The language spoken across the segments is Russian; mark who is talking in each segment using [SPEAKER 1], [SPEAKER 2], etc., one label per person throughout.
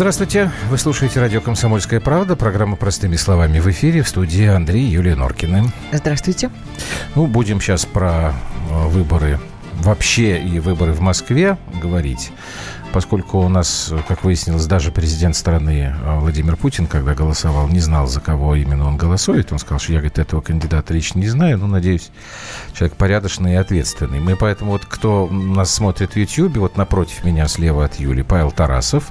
[SPEAKER 1] Здравствуйте. Вы слушаете радио «Комсомольская правда». Программа «Простыми словами» в эфире. В студии Андрей Юлия Норкины.
[SPEAKER 2] Здравствуйте.
[SPEAKER 1] Ну, будем сейчас про э, выборы вообще и выборы в Москве говорить поскольку у нас, как выяснилось, даже президент страны э, Владимир Путин, когда голосовал, не знал, за кого именно он голосует. Он сказал, что я, говорит, этого кандидата лично не знаю, но, надеюсь, человек порядочный и ответственный. Мы поэтому, вот кто нас смотрит в YouTube, вот напротив меня, слева от Юли, Павел Тарасов,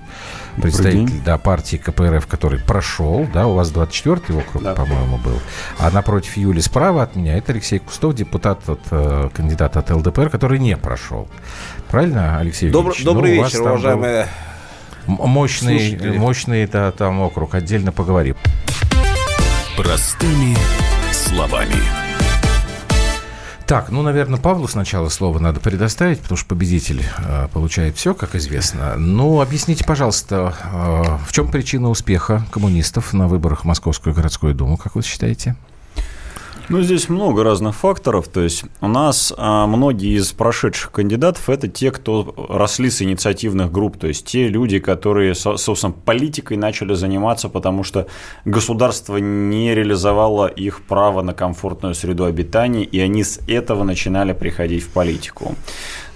[SPEAKER 1] представитель да, партии КПРФ, который прошел, да, у вас 24-й округ, да. по-моему, был. А напротив Юли справа от меня это Алексей Кустов, депутат, от, э, кандидат от ЛДПР, который не прошел. Правильно, Алексей
[SPEAKER 3] Добр, Ильич? Добрый ну, вечер, уважаемые
[SPEAKER 1] Мощный, слушатели. мощный да, там округ. Отдельно поговорим.
[SPEAKER 4] Простыми словами.
[SPEAKER 1] Так, ну, наверное, Павлу сначала слово надо предоставить, потому что победитель э, получает все, как известно. Ну, объясните, пожалуйста, э, в чем причина успеха коммунистов на выборах в Московскую городскую думу, как вы считаете?
[SPEAKER 3] Ну, здесь много разных факторов. То есть у нас а, многие из прошедших кандидатов – это те, кто росли с инициативных групп, то есть те люди, которые, собственно, политикой начали заниматься, потому что государство не реализовало их право на комфортную среду обитания, и они с этого начинали приходить в политику.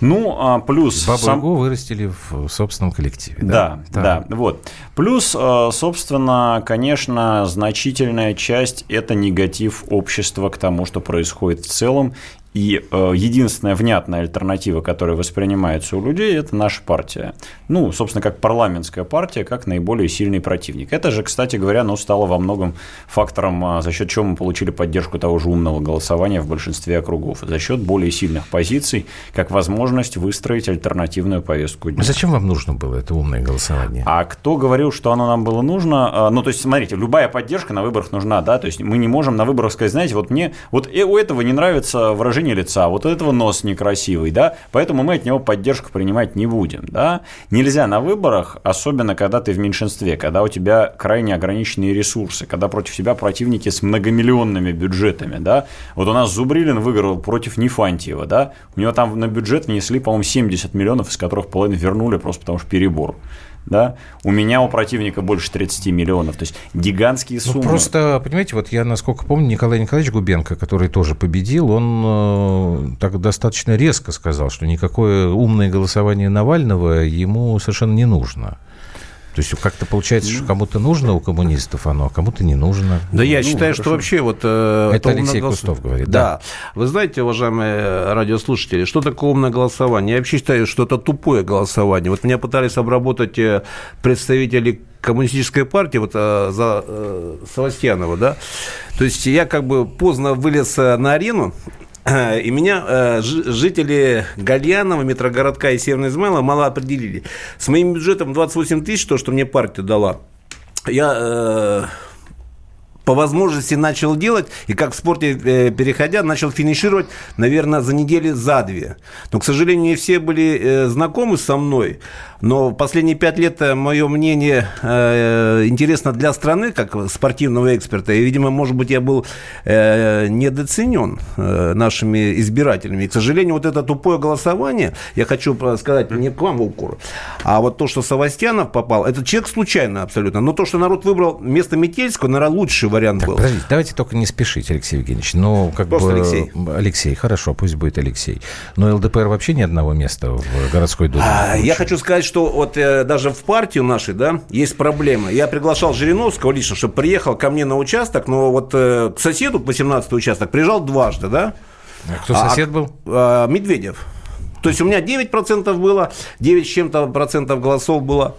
[SPEAKER 3] Ну, а плюс...
[SPEAKER 1] Бабу сам... вырастили в собственном коллективе.
[SPEAKER 3] Да, да, да, вот. Плюс, а, собственно, конечно, значительная часть – это негатив общества к тому, что происходит в целом, и э, единственная внятная альтернатива, которая воспринимается у людей, это наша партия. Ну, собственно, как парламентская партия, как наиболее сильный противник. Это же, кстати говоря, ну, стало во многом фактором, а, за счет чего мы получили поддержку того же умного голосования в большинстве округов. За счет более сильных позиций, как возможность выстроить альтернативную повестку
[SPEAKER 1] дня. Зачем вам нужно было это умное голосование?
[SPEAKER 3] А кто говорил, что оно нам было нужно? А, ну, то есть, смотрите, любая поддержка на выборах нужна, да, то есть мы не можем на выборах сказать, знаете, вот мне, вот у этого не нравится выражение выражение лица, вот у этого нос некрасивый, да, поэтому мы от него поддержку принимать не будем, да. Нельзя на выборах, особенно когда ты в меньшинстве, когда у тебя крайне ограниченные ресурсы, когда против тебя противники с многомиллионными бюджетами, да. Вот у нас Зубрилин выиграл против Нефантьева, да, у него там на бюджет внесли, по-моему, 70 миллионов, из которых половину вернули просто потому что перебор да, у меня у противника больше 30 миллионов, то есть гигантские ну, суммы.
[SPEAKER 1] Ну, просто, понимаете, вот я, насколько помню, Николай Николаевич Губенко, который тоже победил, он э, так достаточно резко сказал, что никакое умное голосование Навального ему совершенно не нужно. То есть как-то получается, что кому-то нужно у коммунистов оно, а кому-то не нужно.
[SPEAKER 3] Да я ну, считаю, хорошо. что вообще вот...
[SPEAKER 1] Э, это Алексей голос... Кустов говорит.
[SPEAKER 3] Да. да. Вы знаете, уважаемые радиослушатели, что такое умное голосование? Я вообще считаю, что это тупое голосование. Вот меня пытались обработать э, представители коммунистической партии, вот э, за э, Савастьянова, да, то есть я как бы поздно вылез на арену, и меня э, жители Гальянова, метрогородка и Северного Измайла мало определили. С моим бюджетом 28 тысяч, то, что мне партия дала, я э, по возможности начал делать, и как в спорте э, переходя, начал финишировать, наверное, за неделю за две. Но, к сожалению, не все были э, знакомы со мной, но последние пять лет э, мое мнение интересно для страны, как спортивного эксперта. И, видимо, может быть, я был недооценен нашими избирателями. И, к сожалению, вот это тупое голосование, я хочу сказать не к вам в укор, а вот то, что Савастьянов попал, это человек случайно абсолютно. Но то, что народ выбрал вместо Метельского, наверное, лучший вариант так, был.
[SPEAKER 1] Подождите, давайте только не спешите, Алексей Евгеньевич. Ну, как Просто бы... Алексей. Алексей, хорошо, пусть будет Алексей. Но ЛДПР вообще ни одного места в городской думе. А,
[SPEAKER 3] я хочу сказать, что вот э, даже в партию нашей, да, есть проблема. Я приглашал Жириновского лично, чтобы приехал ко мне на участок, но вот э, к соседу, 18-й участок, приезжал дважды, да.
[SPEAKER 1] А кто сосед был?
[SPEAKER 3] А, Медведев. То есть у меня 9% было, 9 с чем-то процентов голосов было,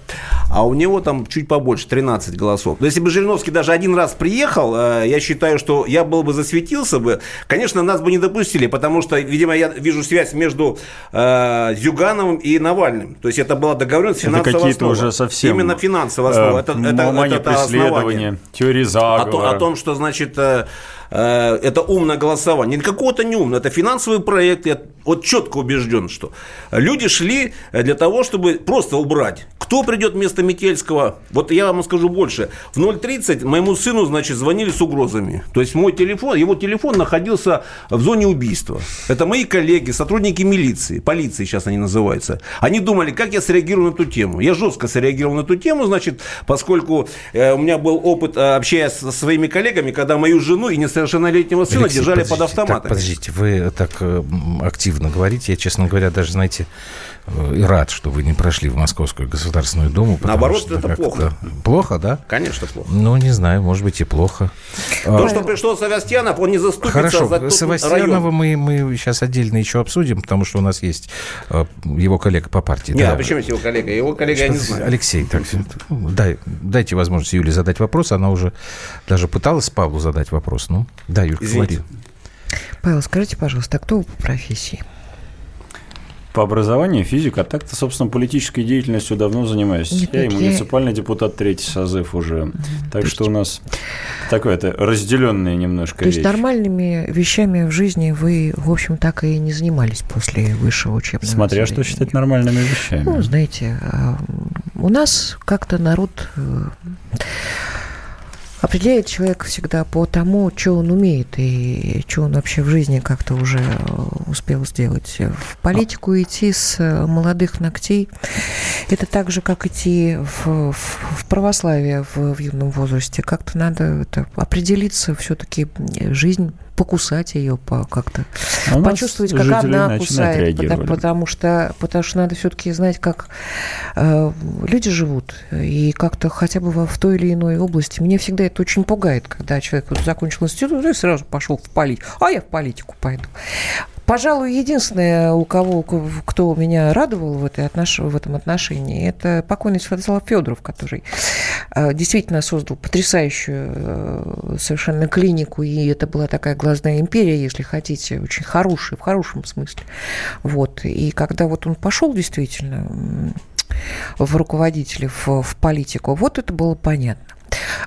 [SPEAKER 3] а у него там чуть побольше, 13 голосов. Но если бы Жириновский даже один раз приехал, э, я считаю, что я был бы засветился бы, конечно, нас бы не допустили, потому что, видимо, я вижу связь между э, Зюгановым и Навальным. То есть это была договоренность
[SPEAKER 1] финансового Это какие-то уже совсем...
[SPEAKER 3] Именно финансового основа.
[SPEAKER 1] Э, это, это, это, это преследования, теории заговора.
[SPEAKER 3] О, о том, что, значит... Э, это умное голосование. Никакого-то не умное. Это финансовый проект. Я вот четко убежден, что люди шли для того, чтобы просто убрать. Кто придет вместо Метельского? Вот я вам скажу больше. В 0.30 моему сыну, значит, звонили с угрозами. То есть мой телефон, его телефон находился в зоне убийства. Это мои коллеги, сотрудники милиции, полиции сейчас они называются. Они думали, как я среагирую на эту тему. Я жестко среагировал на эту тему, значит, поскольку э, у меня был опыт э, общаясь со своими коллегами, когда мою жену и несовершеннолетнего сына
[SPEAKER 1] Алексей,
[SPEAKER 3] держали под автоматом.
[SPEAKER 1] Так, подождите, вы так э, активно говорите. Я, честно говоря, даже, знаете, и рад, что вы не прошли в Московскую Государственную Думу.
[SPEAKER 3] Наоборот, это плохо.
[SPEAKER 1] Плохо, да?
[SPEAKER 3] Конечно, плохо.
[SPEAKER 1] Ну, не знаю, может быть, и плохо.
[SPEAKER 3] То, что пришел Савастьянов, он не заступится
[SPEAKER 1] Хорошо,
[SPEAKER 3] за тот
[SPEAKER 1] Савастьянова
[SPEAKER 3] район.
[SPEAKER 1] мы, мы сейчас отдельно еще обсудим, потому что у нас есть э, его коллега по партии.
[SPEAKER 3] Нет, а почему его коллега? Его коллега я не знаю.
[SPEAKER 1] Алексей, так, дай, дайте возможность Юле задать вопрос. Она уже даже пыталась Павлу задать вопрос. Ну, да, Юль, говори.
[SPEAKER 2] Павел, скажите, пожалуйста, а кто вы по профессии?
[SPEAKER 4] По образованию физик, а так-то, собственно, политической деятельностью давно занимаюсь.
[SPEAKER 2] Нет,
[SPEAKER 4] я
[SPEAKER 2] нет,
[SPEAKER 4] и муниципальный я... депутат третий созыв уже. Так То что у нас такое это разделенное немножко
[SPEAKER 2] То
[SPEAKER 4] вещь.
[SPEAKER 2] есть нормальными вещами в жизни вы, в общем, так и не занимались после высшего учебного
[SPEAKER 4] Смотря что считать нормальными вещами.
[SPEAKER 2] Ну, знаете, у нас как-то народ определяет человек всегда по тому, что он умеет и что он вообще в жизни как-то уже успел сделать. В политику идти с молодых ногтей – это так же, как идти в, в, в православие в, в юном возрасте. Как-то надо это, определиться все-таки жизнь покусать ее по как-то
[SPEAKER 4] а
[SPEAKER 2] почувствовать, как она кусает, потому, потому что потому что надо все-таки знать, как э, люди живут и как-то хотя бы в той или иной области. Меня всегда это очень пугает, когда человек вот закончил институт и сразу пошел в политику, а я в политику пойду. Пожалуй, единственное, у кого, кто меня радовал в, этой отнош... в этом отношении, это покойный Святослав Федоров, который действительно создал потрясающую совершенно клинику, и это была такая глазная империя, если хотите, очень хорошая, в хорошем смысле. Вот. И когда вот он пошел действительно в руководители, в, в политику, вот это было понятно.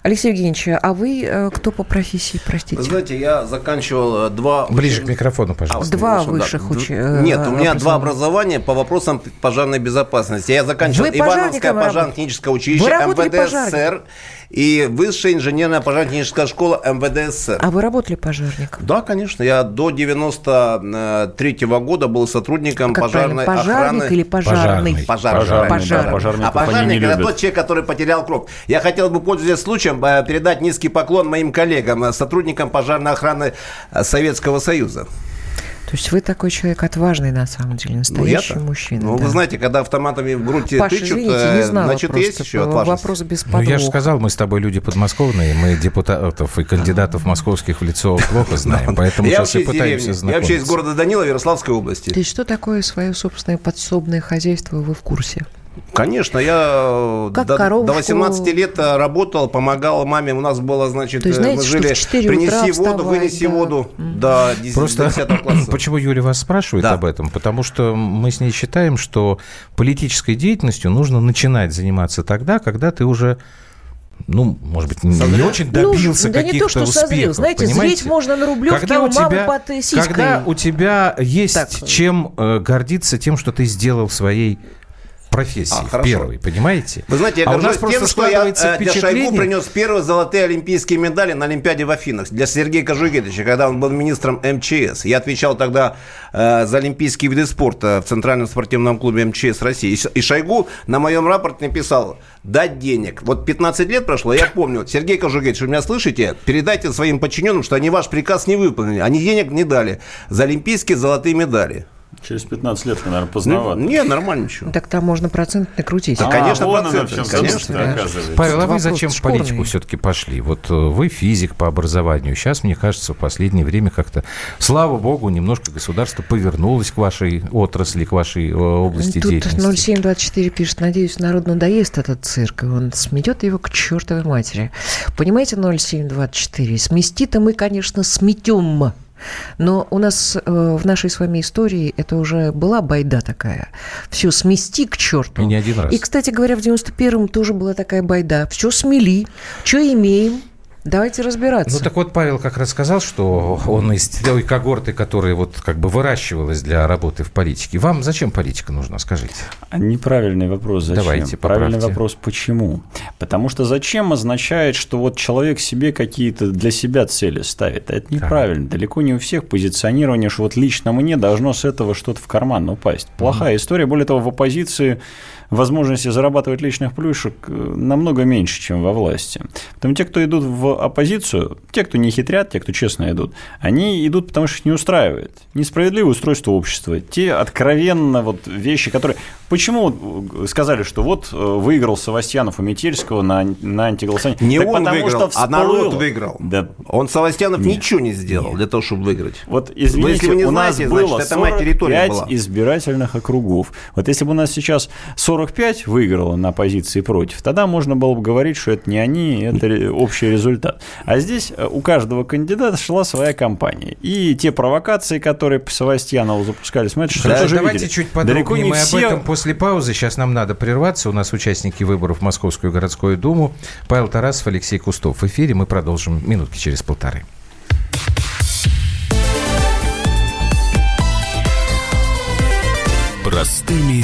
[SPEAKER 2] Алексей Евгеньевич, а вы э, кто по профессии, простите?
[SPEAKER 3] Вы знаете, я заканчивал два...
[SPEAKER 1] Ближе к микрофону, пожалуйста.
[SPEAKER 2] А, два высших да. учебных...
[SPEAKER 3] Нет, у меня два образования по вопросам пожарной безопасности. Я заканчивал Ивановское пожарно-техническое училище МВД СССР и Высшая инженерная пожарно-техническая школа МВД СССР.
[SPEAKER 2] А вы работали пожарником?
[SPEAKER 3] Да, конечно. Я до 93 -го года был сотрудником
[SPEAKER 2] как
[SPEAKER 3] пожарной
[SPEAKER 2] пожарник
[SPEAKER 3] охраны.
[SPEAKER 2] или пожарный?
[SPEAKER 3] Пожарный.
[SPEAKER 4] Пожарный.
[SPEAKER 3] пожарный.
[SPEAKER 4] пожарный.
[SPEAKER 3] А пожарник – это тот человек, который потерял кровь. Я хотел бы, пользуясь случаем, передать низкий поклон моим коллегам, сотрудникам пожарной охраны Советского Союза.
[SPEAKER 2] То есть вы такой человек отважный, на самом деле, настоящий ну, мужчина.
[SPEAKER 3] Ну, да. вы знаете, когда автоматами в грудь
[SPEAKER 2] Паша,
[SPEAKER 3] тычут,
[SPEAKER 2] извините, не знала
[SPEAKER 3] значит, есть еще отважность.
[SPEAKER 2] Вопрос без подвоха.
[SPEAKER 1] Ну, я же сказал, мы с тобой люди подмосковные, мы депутатов и кандидатов московских в лицо плохо знаем, поэтому сейчас и пытаемся знакомиться.
[SPEAKER 3] Я вообще из города Данила, Ярославской области.
[SPEAKER 2] То есть что такое свое собственное подсобное хозяйство, вы в курсе?
[SPEAKER 3] Конечно, я
[SPEAKER 2] как
[SPEAKER 3] до,
[SPEAKER 2] коровку...
[SPEAKER 3] до 18 лет работал, помогал маме. У нас было, значит,
[SPEAKER 2] есть, знаете,
[SPEAKER 3] мы жили, принеси воду, вынеси
[SPEAKER 2] да.
[SPEAKER 3] воду до 10
[SPEAKER 1] Просто
[SPEAKER 3] класса.
[SPEAKER 1] почему Юля вас спрашивает да. об этом? Потому что мы с ней считаем, что политической деятельностью нужно начинать заниматься тогда, когда ты уже ну, может быть, не, не очень добился
[SPEAKER 2] ну, да
[SPEAKER 1] каких-то
[SPEAKER 2] не то, что
[SPEAKER 1] успехов.
[SPEAKER 2] Созрел. Знаете,
[SPEAKER 1] понимаете?
[SPEAKER 2] зреть можно на Рублевке,
[SPEAKER 1] когда
[SPEAKER 2] а
[SPEAKER 1] у тебя,
[SPEAKER 2] под сиськой.
[SPEAKER 1] Когда у тебя есть
[SPEAKER 2] так.
[SPEAKER 1] чем э, гордиться тем, что ты сделал в своей профессии,
[SPEAKER 3] а,
[SPEAKER 1] в первой, понимаете?
[SPEAKER 3] Вы знаете, я
[SPEAKER 1] а
[SPEAKER 3] горжусь
[SPEAKER 1] тем,
[SPEAKER 3] что я для Шойгу принес первые золотые олимпийские медали на Олимпиаде в Афинах для Сергея Кожугетовича, когда он был министром МЧС. Я отвечал тогда э, за олимпийские виды спорта в Центральном спортивном клубе МЧС России. И, и Шойгу на моем рапорте написал, дать денег. Вот 15 лет прошло, я помню, Сергей Кожугетович, вы меня слышите? Передайте своим подчиненным, что они ваш приказ не выполнили. Они денег не дали за олимпийские золотые медали.
[SPEAKER 4] Через 15 лет, наверное, поздновато.
[SPEAKER 3] Ну, не, нормально ничего.
[SPEAKER 2] Так там можно процент накрутить.
[SPEAKER 3] Да, конечно,
[SPEAKER 4] а, вон
[SPEAKER 3] процент,
[SPEAKER 4] она
[SPEAKER 3] конечно.
[SPEAKER 4] Да. оказывается.
[SPEAKER 1] Павел, а вы зачем в политику все-таки пошли? Вот вы физик по образованию. Сейчас, мне кажется, в последнее время как-то, слава богу, немножко государство повернулось к вашей отрасли, к вашей области
[SPEAKER 2] Тут
[SPEAKER 1] деятельности.
[SPEAKER 2] 0724 пишет, надеюсь, народ надоест этот цирк, и он сметет его к чертовой матери. Понимаете, 0724, смести-то мы, конечно, сметем. Но у нас э, в нашей с вами истории это уже была байда такая. Все смести к черту.
[SPEAKER 1] И не один раз.
[SPEAKER 2] И, кстати говоря, в 91-м тоже была такая байда. Все смели, что имеем, Давайте разбираться.
[SPEAKER 1] Ну так вот, Павел как рассказал, что он из той когорты, которая вот как бы выращивалась для работы в политике. Вам зачем политика нужна, скажите?
[SPEAKER 4] Неправильный вопрос. Зачем?
[SPEAKER 1] Давайте,
[SPEAKER 4] поправьте. Правильный вопрос, почему? Потому что зачем означает, что вот человек себе какие-то для себя цели ставит. Это неправильно. Да. Далеко не у всех позиционирование, что вот лично мне должно с этого что-то в карман упасть. Плохая mm история. Более того, в оппозиции возможности зарабатывать личных плюшек э, намного меньше, чем во власти. Поэтому те, кто идут в оппозицию, те, кто не хитрят, те, кто честно идут, они идут, потому что их не устраивает. Несправедливое устройство общества. Те откровенно вот вещи, которые... Почему сказали, что вот э, выиграл Савастьянов у Метельского на, на антиголосование?
[SPEAKER 3] Не так он потому, выиграл, что а народ выиграл. Да. Он Савастьянов нет, ничего не сделал нет. для того, чтобы выиграть.
[SPEAKER 4] Вот извините, если вы не у знаете, нас было значит, это моя территория была. избирательных округов. Вот если бы у нас сейчас 40 45 выиграла на позиции против, тогда можно было бы говорить, что это не они, это общий результат. А здесь э, у каждого кандидата шла своя кампания. И те провокации, которые по Савастьянову запускались, мы это
[SPEAKER 1] да, тоже Давайте видели. чуть подробнее мы все... об этом после паузы. Сейчас нам надо прерваться. У нас участники выборов в Московскую городскую думу. Павел Тарасов, Алексей Кустов. В эфире мы продолжим минутки через полторы.
[SPEAKER 5] Простыми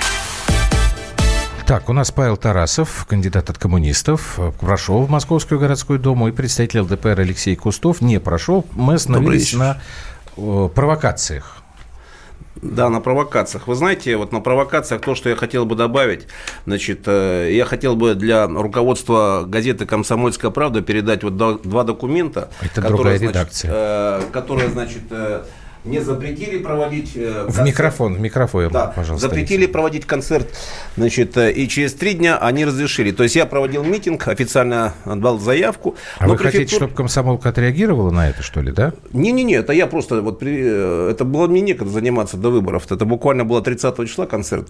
[SPEAKER 1] Так, у нас Павел Тарасов, кандидат от коммунистов, прошел в Московскую городскую думу, и представитель ЛДПР Алексей Кустов не прошел. Мы остановились на э, провокациях.
[SPEAKER 3] Да, на провокациях. Вы знаете, вот на провокациях то, что я хотел бы добавить, значит, э, я хотел бы для руководства газеты «Комсомольская правда» передать вот два документа.
[SPEAKER 1] Это которые, другая значит, редакция.
[SPEAKER 3] Э, которые, значит, не запретили проводить...
[SPEAKER 1] Э, в микрофон, в микрофон,
[SPEAKER 3] да, пожалуйста. Запретили проводить концерт, значит, э, и через три дня они разрешили. То есть я проводил митинг, официально отдал заявку.
[SPEAKER 1] А вы префектур... хотите, чтобы комсомолка отреагировала на это, что ли, да?
[SPEAKER 3] Не-не-не, это я просто, вот, при... Э, это было мне некогда заниматься до выборов. Это буквально было 30 числа концерт.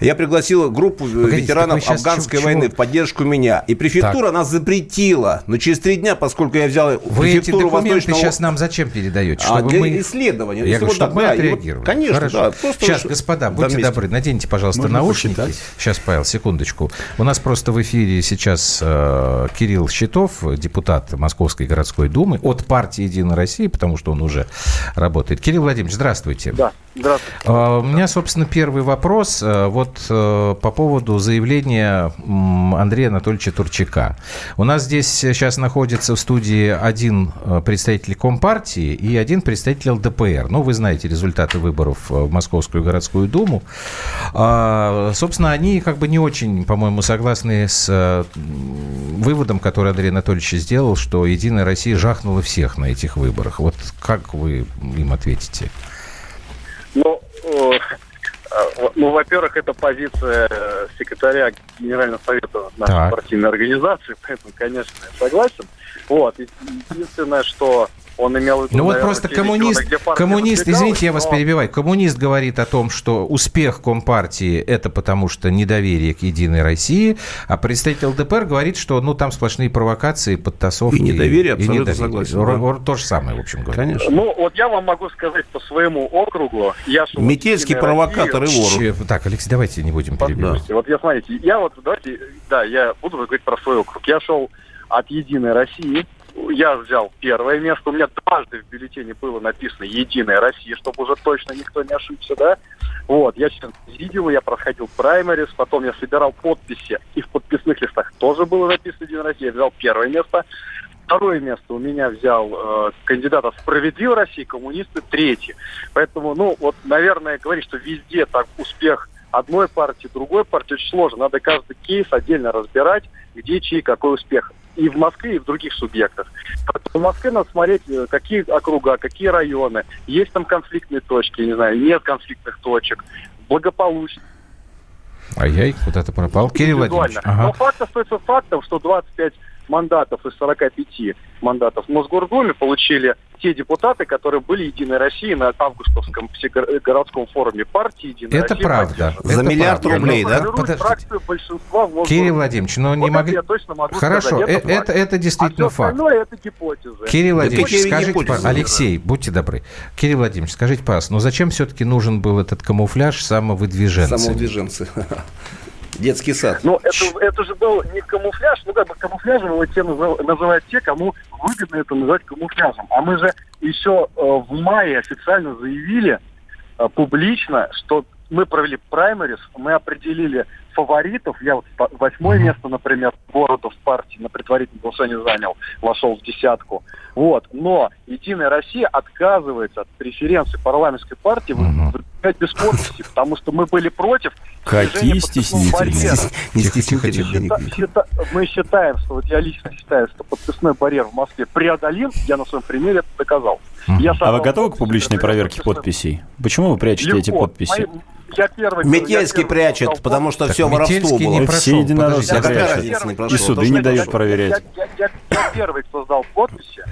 [SPEAKER 3] Я пригласил группу Погодите, ветеранов афганской чего, войны чего? в поддержку меня. И префектура так. нас запретила. Но через три дня, поскольку я взял
[SPEAKER 1] вы префектуру эти документы Восточного... сейчас нам зачем передаете?
[SPEAKER 3] А, чтобы а, для мы... исследования
[SPEAKER 1] исследования. Я говорю, чтобы мы отреагировали. Вот,
[SPEAKER 3] конечно, Хорошо. да.
[SPEAKER 1] Просто Сейчас, господа, будьте добры, наденьте, пожалуйста, Можно наушники. Посчитать? Сейчас, Павел, секундочку. У нас просто в эфире сейчас э, Кирилл Щитов, депутат Московской городской думы от партии «Единая Россия», потому что он уже работает. Кирилл Владимирович, здравствуйте.
[SPEAKER 6] Да, здравствуйте.
[SPEAKER 1] Э, у меня, собственно, первый вопрос. Э, вот э, по поводу заявления Андрея Анатольевича Турчака. У нас здесь сейчас находится в студии один э, представитель Компартии и один представитель ЛДПР. Ну, вы знаете результаты выборов в Московскую городскую думу. А, собственно, они как бы не очень, по-моему, согласны с выводом, который Андрей Анатольевич сделал, что «Единая Россия» жахнула всех на этих выборах. Вот как вы им ответите?
[SPEAKER 6] Ну, э, ну, во-первых, это позиция секретаря Генерального совета нашей так. партийной организации, поэтому, конечно, я согласен. Вот. Единственное, что он имел в виду,
[SPEAKER 1] ну вот просто коммунист, коммунист, извините, я вас но... перебиваю, коммунист говорит о том, что успех Компартии это потому что недоверие к Единой России, а представитель ЛДПР говорит, что ну там сплошные провокации, подтасовки. И
[SPEAKER 3] недоверие, абсолютно и недоверие. согласен.
[SPEAKER 1] Да. То же самое, в общем говоря.
[SPEAKER 6] Конечно. Ну вот я вам могу сказать по своему округу. Я
[SPEAKER 3] Метельский провокатор России. и
[SPEAKER 1] вор. Так, Алексей, давайте не будем перебивать.
[SPEAKER 6] Да. Вот я, смотрите, я вот, давайте, да, я буду говорить про свой округ. Я шел от Единой России, я взял первое место. У меня дважды в бюллетене было написано «Единая Россия», чтобы уже точно никто не ошибся, да? Вот, я сейчас видел, я проходил праймерис, потом я собирал подписи, и в подписных листах тоже было написано «Единая Россия». Я взял первое место. Второе место у меня взял э, кандидат от «Справедливой России», коммунисты, третье. Поэтому, ну, вот, наверное, говорить, что везде так успех одной партии, другой партии очень сложно. Надо каждый кейс отдельно разбирать, где чей какой успех и в Москве, и в других субъектах. В Москве надо смотреть, э, какие округа, какие районы, есть там конфликтные точки, не знаю, нет конфликтных точек, благополучно.
[SPEAKER 1] Ай-яй, куда-то пропал. Кирилл Владимирович.
[SPEAKER 6] Ага. Но факт остается фактом, что 25 мандатов из 45 мандатов в Мосгордуме получили те депутаты, которые были Единой России на августовском городском форуме партии Единая
[SPEAKER 1] Это правда.
[SPEAKER 3] За
[SPEAKER 1] это
[SPEAKER 3] миллиард
[SPEAKER 1] правда.
[SPEAKER 3] рублей, да?
[SPEAKER 6] Фракцию большинства в
[SPEAKER 1] Кирилл Владимирович, но не
[SPEAKER 6] вот
[SPEAKER 1] могли...
[SPEAKER 6] я точно могу
[SPEAKER 1] Хорошо,
[SPEAKER 6] сказать.
[SPEAKER 1] это, это, это действительно
[SPEAKER 6] а
[SPEAKER 1] факт.
[SPEAKER 6] это гипотезы.
[SPEAKER 1] Кирилл Владимирович,
[SPEAKER 3] какие
[SPEAKER 1] скажите,
[SPEAKER 3] гипотезы?
[SPEAKER 1] пожалуйста, Алексей, будьте добры. Кирилл Владимирович, скажите, пожалуйста, ну зачем все-таки нужен был этот камуфляж самовыдвиженца?
[SPEAKER 3] Самовыдвиженцы. Детский сад.
[SPEAKER 6] Но это, это же был не камуфляж, ну как бы камуфляжем его те назыв- называют те, кому выгодно это называть камуфляжем. А мы же еще э, в мае официально заявили э, публично, что мы провели праймерис, мы определили фаворитов. Я вот восьмое
[SPEAKER 1] Мгм.
[SPEAKER 6] место, например, города в партии на предварительном голосовании занял, вошел в десятку. Вот. Но Единая Россия отказывается от преференции парламентской партии
[SPEAKER 1] Мгм.
[SPEAKER 6] выдвигать без подписи, потому что мы были против
[SPEAKER 4] Какие стеснительные.
[SPEAKER 3] Не
[SPEAKER 6] мы считаем, что вот я лично считаю, что подписной барьер в Москве преодолим. Я на своем примере это доказал. Я
[SPEAKER 4] А вы готовы к публичной проверке подписей? Почему вы прячете эти
[SPEAKER 6] Легко.
[SPEAKER 4] подписи?
[SPEAKER 6] Мои- Я первый,
[SPEAKER 3] Метельский
[SPEAKER 6] я первый
[SPEAKER 3] прячет, потому что
[SPEAKER 1] Так
[SPEAKER 3] все воровство
[SPEAKER 1] Метельский не
[SPEAKER 3] было.
[SPEAKER 1] прошел.
[SPEAKER 4] Все единороссы прячут.
[SPEAKER 3] разница, не
[SPEAKER 4] И суды не дают
[SPEAKER 6] Я-
[SPEAKER 4] проверять.
[SPEAKER 6] Я, я- я первый кто сдал подписи.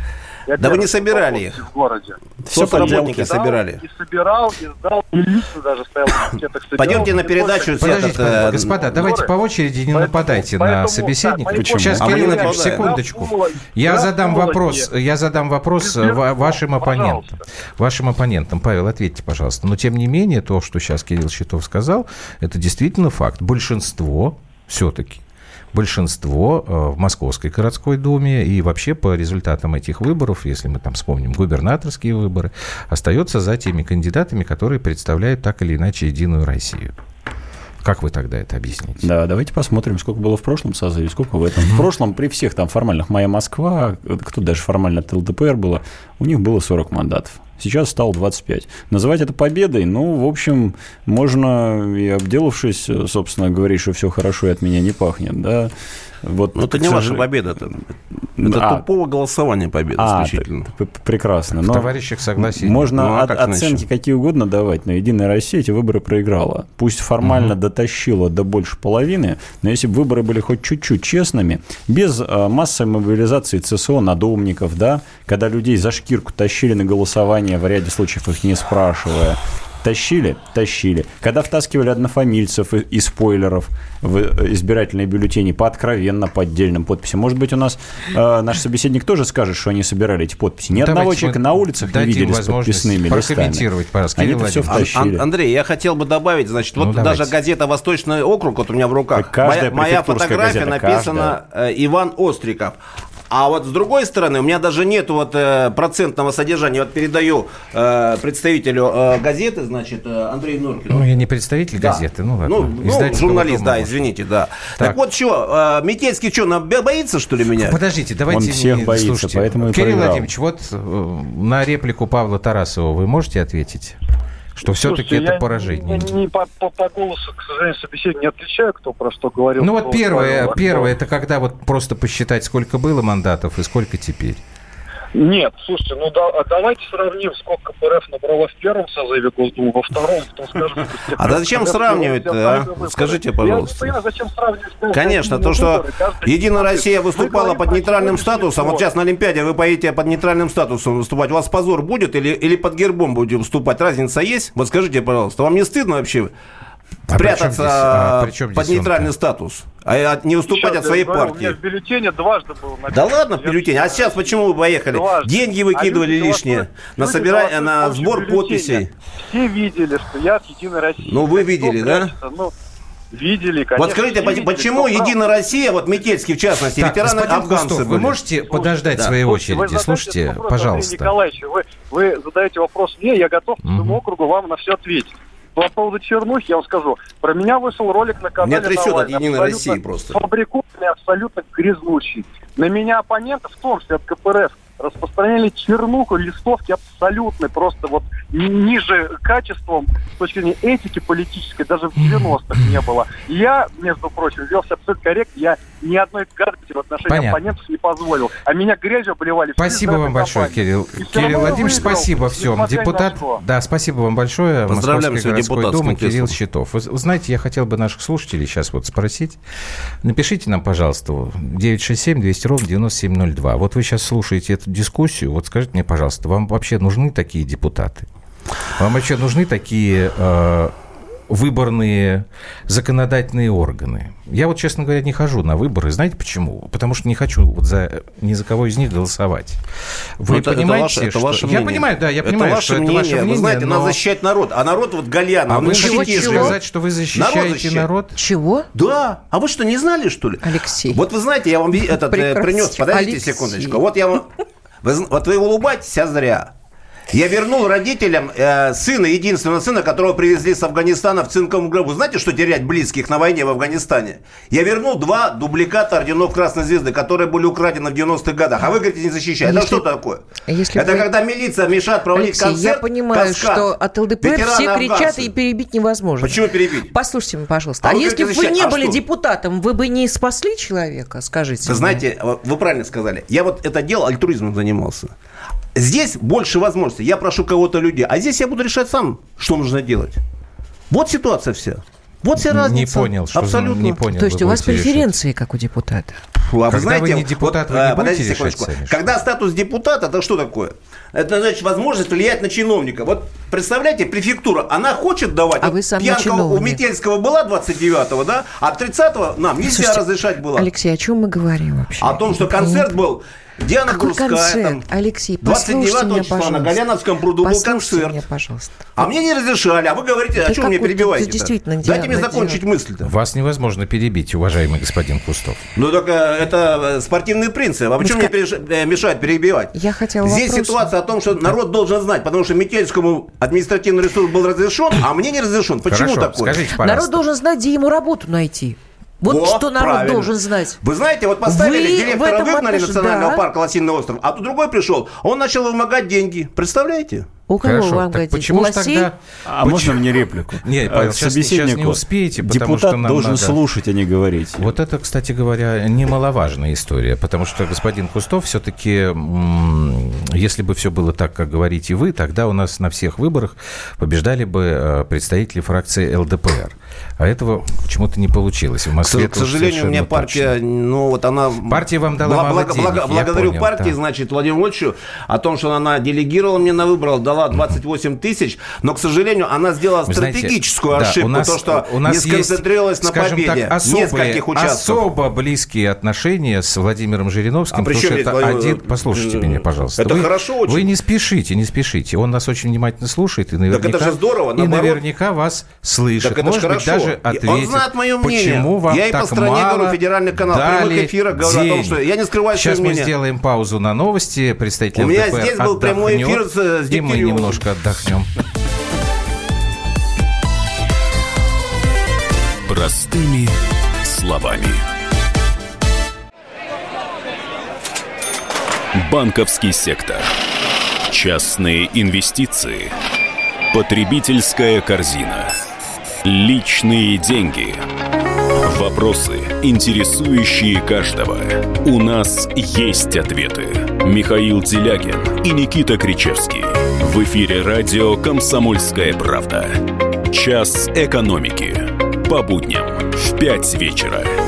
[SPEAKER 6] Я
[SPEAKER 3] Да вы не собирали их.
[SPEAKER 6] В городе.
[SPEAKER 4] Все подделки.
[SPEAKER 3] собирали.
[SPEAKER 6] И собирал, и сдал, и лично даже стоял в.
[SPEAKER 3] Пойдемте на передачу
[SPEAKER 1] Подождите,
[SPEAKER 3] этот, э,
[SPEAKER 1] пожалуйста, господа, давайте по очереди не нападайте на собеседника.
[SPEAKER 4] Почему?
[SPEAKER 1] Сейчас,
[SPEAKER 3] А
[SPEAKER 1] Кирилл секундочку. Я задам вопрос, я задам вопрос э, ва- вашим оппонентам. Вашим оппонентам. Павел, ответьте, пожалуйста. Но, тем не менее, то, что сейчас Кирилл Щитов сказал, это действительно факт. Большинство все-таки большинство э, в Московской городской думе и вообще по результатам этих выборов, если мы там вспомним губернаторские выборы, остается за теми кандидатами, которые представляют так или иначе Единую Россию. Как вы тогда это объясните?
[SPEAKER 4] Да, давайте посмотрим, сколько было в прошлом созыве, сколько в этом. В прошлом при всех там формальных «Моя Москва», кто даже формально от ЛДПР было, у них было 40 мандатов. Сейчас стало 25. Называть это победой, ну, в общем, можно и обделавшись, собственно, говорить, что все хорошо и от меня не пахнет, да. Вот,
[SPEAKER 3] Ну, это не ваша победа. Это, это
[SPEAKER 4] А.
[SPEAKER 3] тупого голосования победа
[SPEAKER 4] А,
[SPEAKER 3] исключительно.
[SPEAKER 4] прекрасно.
[SPEAKER 1] В
[SPEAKER 4] Но
[SPEAKER 1] товарищах согласия нет.
[SPEAKER 4] можно
[SPEAKER 3] Ну, а
[SPEAKER 4] от-
[SPEAKER 3] как
[SPEAKER 4] оценки
[SPEAKER 3] иначе?
[SPEAKER 4] какие угодно давать, но Единая Россия эти выборы проиграла. Пусть формально дотащила до больше половины, но если бы выборы были хоть чуть-чуть честными, без э, массовой мобилизации ЦСО надомников, да, когда людей за шкирку тащили на голосование, в ряде случаев их не спрашивая, Тащили? Тащили. Когда втаскивали однофамильцев и, и спойлеров в избирательные бюллетени по откровенно поддельным подписям. Может быть, у нас э, наш собеседник тоже скажет, что они собирали эти подписи. Ни
[SPEAKER 1] Давайте
[SPEAKER 4] одного человека на улицах не видели с подписными
[SPEAKER 1] прокомментировать, пожалуйста,
[SPEAKER 4] Они это все втащили.
[SPEAKER 3] Ан- Андрей, я хотел бы добавить, значит, вот
[SPEAKER 1] Ну, давайте.
[SPEAKER 3] даже газета «Восточный округ», вот у меня в руках,
[SPEAKER 4] каждая
[SPEAKER 3] моя, моя фотография
[SPEAKER 4] газета,
[SPEAKER 3] написана э, Иван Остриков. А вот с другой стороны, у меня даже нет вот э, процентного содержания. Вот передаю э, представителю э, газеты, значит, э, Андрею Норкину.
[SPEAKER 1] Ну, я не представитель
[SPEAKER 3] Да.
[SPEAKER 1] газеты, ну ладно.
[SPEAKER 3] Ну, ну, журналист,
[SPEAKER 1] дома,
[SPEAKER 3] да,
[SPEAKER 1] может.
[SPEAKER 3] извините, да. Так,
[SPEAKER 1] Так.
[SPEAKER 3] вот что, Метельский что, боится, что ли, меня?
[SPEAKER 1] Подождите, давайте...
[SPEAKER 4] Он всех
[SPEAKER 1] не-
[SPEAKER 4] боится,
[SPEAKER 1] слушайте,
[SPEAKER 4] поэтому и
[SPEAKER 1] Кирилл
[SPEAKER 4] проиграл.
[SPEAKER 1] Владимирович, вот э, на реплику Павла Тарасова вы можете ответить? Что все-таки это
[SPEAKER 6] я
[SPEAKER 1] поражение?
[SPEAKER 6] Не, не по, по, по голосу, к сожалению, собеседник не отличаю, кто про что говорил.
[SPEAKER 1] Ну вот первое,
[SPEAKER 6] говорил, а
[SPEAKER 1] первое, это когда вот просто посчитать, сколько было мандатов и сколько теперь.
[SPEAKER 6] Нет, слушайте, ну да, а давайте сравним, сколько КПРФ набрала в первом созыве Госдумы, во втором, кто скажет... что с тех
[SPEAKER 3] А зачем
[SPEAKER 6] делала
[SPEAKER 3] а? Скажите,
[SPEAKER 6] Я
[SPEAKER 3] пожалуйста.
[SPEAKER 6] не понимаю, зачем сравнивать.
[SPEAKER 3] Конечно, то, что Единая. Россия выступала под нейтральным статусом. Вот
[SPEAKER 6] год.
[SPEAKER 3] сейчас на Олимпиаде вы поедете под нейтральным статусом выступать. У вас позор будет или, или под гербом будете выступать? Разница есть? Вот скажите, пожалуйста, вам не стыдно вообще
[SPEAKER 1] А здесь- а при чем
[SPEAKER 3] под нейтральный статус, а не выступать
[SPEAKER 6] Сейчас
[SPEAKER 3] от своей
[SPEAKER 6] говорю, У меня
[SPEAKER 3] партии?
[SPEAKER 6] в бюллетене дважды было написано.
[SPEAKER 3] Да ладно, в бюллетене. А сейчас почему вы поехали?
[SPEAKER 6] Дважды.
[SPEAKER 3] Деньги
[SPEAKER 6] А
[SPEAKER 3] выкидывали
[SPEAKER 6] люди
[SPEAKER 3] лишние на, собира- на сбор подписей.
[SPEAKER 6] Все видели, что я от Единой России.
[SPEAKER 3] Ну, вы видели, да?
[SPEAKER 6] Ну, видели, конечно.
[SPEAKER 3] Вот скажите,
[SPEAKER 6] видели,
[SPEAKER 3] почему. Единая Россия, вот Метельский в частности,
[SPEAKER 1] Так,
[SPEAKER 3] ветераны афганцы
[SPEAKER 1] Кустов, вы
[SPEAKER 3] были?
[SPEAKER 1] можете подождать
[SPEAKER 3] да.
[SPEAKER 1] своей
[SPEAKER 6] Слушайте, вы
[SPEAKER 1] очереди?
[SPEAKER 6] задайте
[SPEAKER 1] Слушайте,
[SPEAKER 6] вопрос
[SPEAKER 1] пожалуйста.
[SPEAKER 6] Николаевичу, вы, вы задаете вопрос мне, я готов по своему округу вам на все ответить. По поводу чернухи я вам скажу. Про меня вышел ролик на канале
[SPEAKER 3] Меня трясет от Единой
[SPEAKER 6] абсолютно
[SPEAKER 3] России просто.
[SPEAKER 6] Фабрикованный, абсолютно грязучий. На меня оппоненты, в том числе от КПРФ, распространяли чернуху, листовки абсолютно просто вот ниже качеством с точки зрения этики политической даже в 90-х не было. я, между прочим, вел себя абсолютно корректно. Я ни одной гадости в отношении Понятно. оппонентов не позволил. А меня грязью обливали.
[SPEAKER 1] Спасибо вам большое, Кирилл. Кирилл Владимирович, спасибо. Все, депутат. Да, спасибо вам большое.
[SPEAKER 3] Поздравляем Московской городской думы
[SPEAKER 1] Кирилл Щитов. Вы знаете, я хотел бы наших слушателей сейчас вот спросить. Напишите нам, пожалуйста, 967 200 ровно 9702. Вот вы сейчас слушаете эту дискуссию. Вот скажите мне, пожалуйста, вам вообще нужны такие депутаты? Вам вообще нужны такие э, выборные законодательные органы. Я вот, честно говоря, не хожу на выборы. Знаете почему? Потому что не хочу вот за, ни за кого из них голосовать. Вы
[SPEAKER 3] это, понимаете, это ваше, это ваше
[SPEAKER 1] Я понимаю, да, я понимаю,
[SPEAKER 3] это
[SPEAKER 1] что
[SPEAKER 3] мнение. это ваше мнение. Вы знаете, но... надо защищать народ. А народ вот Гальяна.
[SPEAKER 1] А вы хотите сказать, что вы защищаете народ? народ?
[SPEAKER 2] Чего?
[SPEAKER 3] Да. А вы что, не знали, что ли?
[SPEAKER 2] Алексей.
[SPEAKER 3] Вот вы знаете, я вам этот э, принес. Подождите Алексей. секундочку. Вот я вам... Вы, вот вы улыбаетесь, а зря. Я вернул родителям э, сына, единственного сына, которого привезли с Афганистана в цинковом гробу. Знаете, что терять близких на войне в Афганистане? Я вернул два дубликата орденов Красной Звезды, которые были украдены в 90-х годах. А вы говорите, не защищаете. Если, Это что такое? Если Это вы... когда милиция мешает проводить Алексей, концерт.
[SPEAKER 2] я понимаю, каскад, что от ЛДПР все кричат и перебить невозможно.
[SPEAKER 3] Почему перебить?
[SPEAKER 2] Послушайте меня, пожалуйста. А, а если бы вы не а были что? депутатом, вы бы не спасли человека, скажите
[SPEAKER 3] Вы мне. знаете, вы правильно сказали. Я вот это дело альтруизмом занимался. Здесь больше возможностей. Я прошу кого-то людей. А здесь я буду решать сам, что нужно делать. Вот ситуация вся. Вот вся разница.
[SPEAKER 1] Не понял, что
[SPEAKER 3] Абсолютно.
[SPEAKER 1] не понял.
[SPEAKER 2] То есть у вас преференции, решать. как у депутата?
[SPEAKER 3] Фу, а Когда вы знаете, вы не депутат, вот, вы не подождите секундочку. Сами, Когда статус депутата, это что такое? Это значит возможность влиять на чиновника. Вот представляете, префектура, она хочет давать.
[SPEAKER 2] А вот вы сам пьянка
[SPEAKER 3] у Метельского была 29-го, да? А 30-го нам нельзя Слушайте, разрешать было.
[SPEAKER 2] Алексей, о чем мы говорим вообще?
[SPEAKER 3] О том, что концерт был Диана
[SPEAKER 2] Какой
[SPEAKER 3] Круская.
[SPEAKER 2] концерт? Там, Алексей,
[SPEAKER 3] 29 числа пожалуйста. на Галяновском пруду был концерт.
[SPEAKER 2] меня, пожалуйста.
[SPEAKER 3] А мне не разрешали. А вы говорите, да о чем мне перебиваете
[SPEAKER 2] действительно
[SPEAKER 3] Дайте мне закончить мысль-то.
[SPEAKER 1] Вас невозможно перебить, уважаемый господин Кустов.
[SPEAKER 3] Ну, только это э, спортивный принцип. А почему мне э, мешает перебивать?
[SPEAKER 2] Я хотела
[SPEAKER 3] Здесь
[SPEAKER 2] вопрос...
[SPEAKER 3] ситуация о том, что народ должен знать, потому что Метельскому административный ресурс был разрешен, а мне не разрешен. Почему
[SPEAKER 1] Хорошо,
[SPEAKER 3] такое?
[SPEAKER 1] Скажите,
[SPEAKER 2] Народ должен знать, где ему работу найти. Вот, вот что народ правильно. должен знать.
[SPEAKER 3] Вы знаете, вот поставили Вы директора выгнали отнош... национального да. парка Лосиный остров, а тут другой пришел, он начал вымогать деньги. Представляете?
[SPEAKER 2] У кого Хорошо. вам так
[SPEAKER 1] почему же тогда...
[SPEAKER 4] А почему? можно мне реплику?
[SPEAKER 1] Нет, а, Павел, сейчас, сейчас не успеете,
[SPEAKER 4] потому Депутат что нам должен надо... слушать, а не говорить.
[SPEAKER 1] Вот это, кстати говоря, немаловажная история, потому что господин Кустов все-таки, если бы все было так, как говорите вы, тогда у нас на всех выборах побеждали бы э, представители фракции ЛДПР. А этого почему-то не получилось. В Москве
[SPEAKER 3] к, к сожалению, у меня партия, точно. ну вот она...
[SPEAKER 1] Партия вам дала бла- мало денег,
[SPEAKER 3] благо, Благодарю понял, партии, да. значит, Владимиру Владимировичу о том, что она делегировала мне на выбор, дала 28 тысяч, но, к сожалению, она сделала Вы стратегическую знаете, ошибку, да, нас, то, что у нас не сконцентрировалась есть, на победе так, особые, нескольких участков.
[SPEAKER 1] Особо близкие отношения с Владимиром Жириновским, а потому что это Владимир... один... Послушайте меня, пожалуйста.
[SPEAKER 3] Это вы, хорошо очень.
[SPEAKER 1] Вы не спешите, не спешите. Он нас очень внимательно слушает и наверняка...
[SPEAKER 3] Так это же здорово,
[SPEAKER 1] И наверняка вас слышит. Так это Может быть, даже ответит. Он
[SPEAKER 3] знает мое мнение. Почему вам Я и по стране говорю, федеральный канал прямых эфирах говорю о том, что я не скрываю
[SPEAKER 1] Сейчас мы мнение. сделаем паузу на новости. Представитель
[SPEAKER 3] У меня ЛДПР здесь был прямой эфир с, с
[SPEAKER 1] мы немножко отдохнем.
[SPEAKER 7] Простыми словами. Банковский сектор. Частные инвестиции. Потребительская корзина. Личные деньги. Вопросы, интересующие каждого. У нас есть ответы. Михаил Делягин и Никита Кричевский. В эфире радио «Комсомольская правда». Час экономики. По будням в 5 вечера.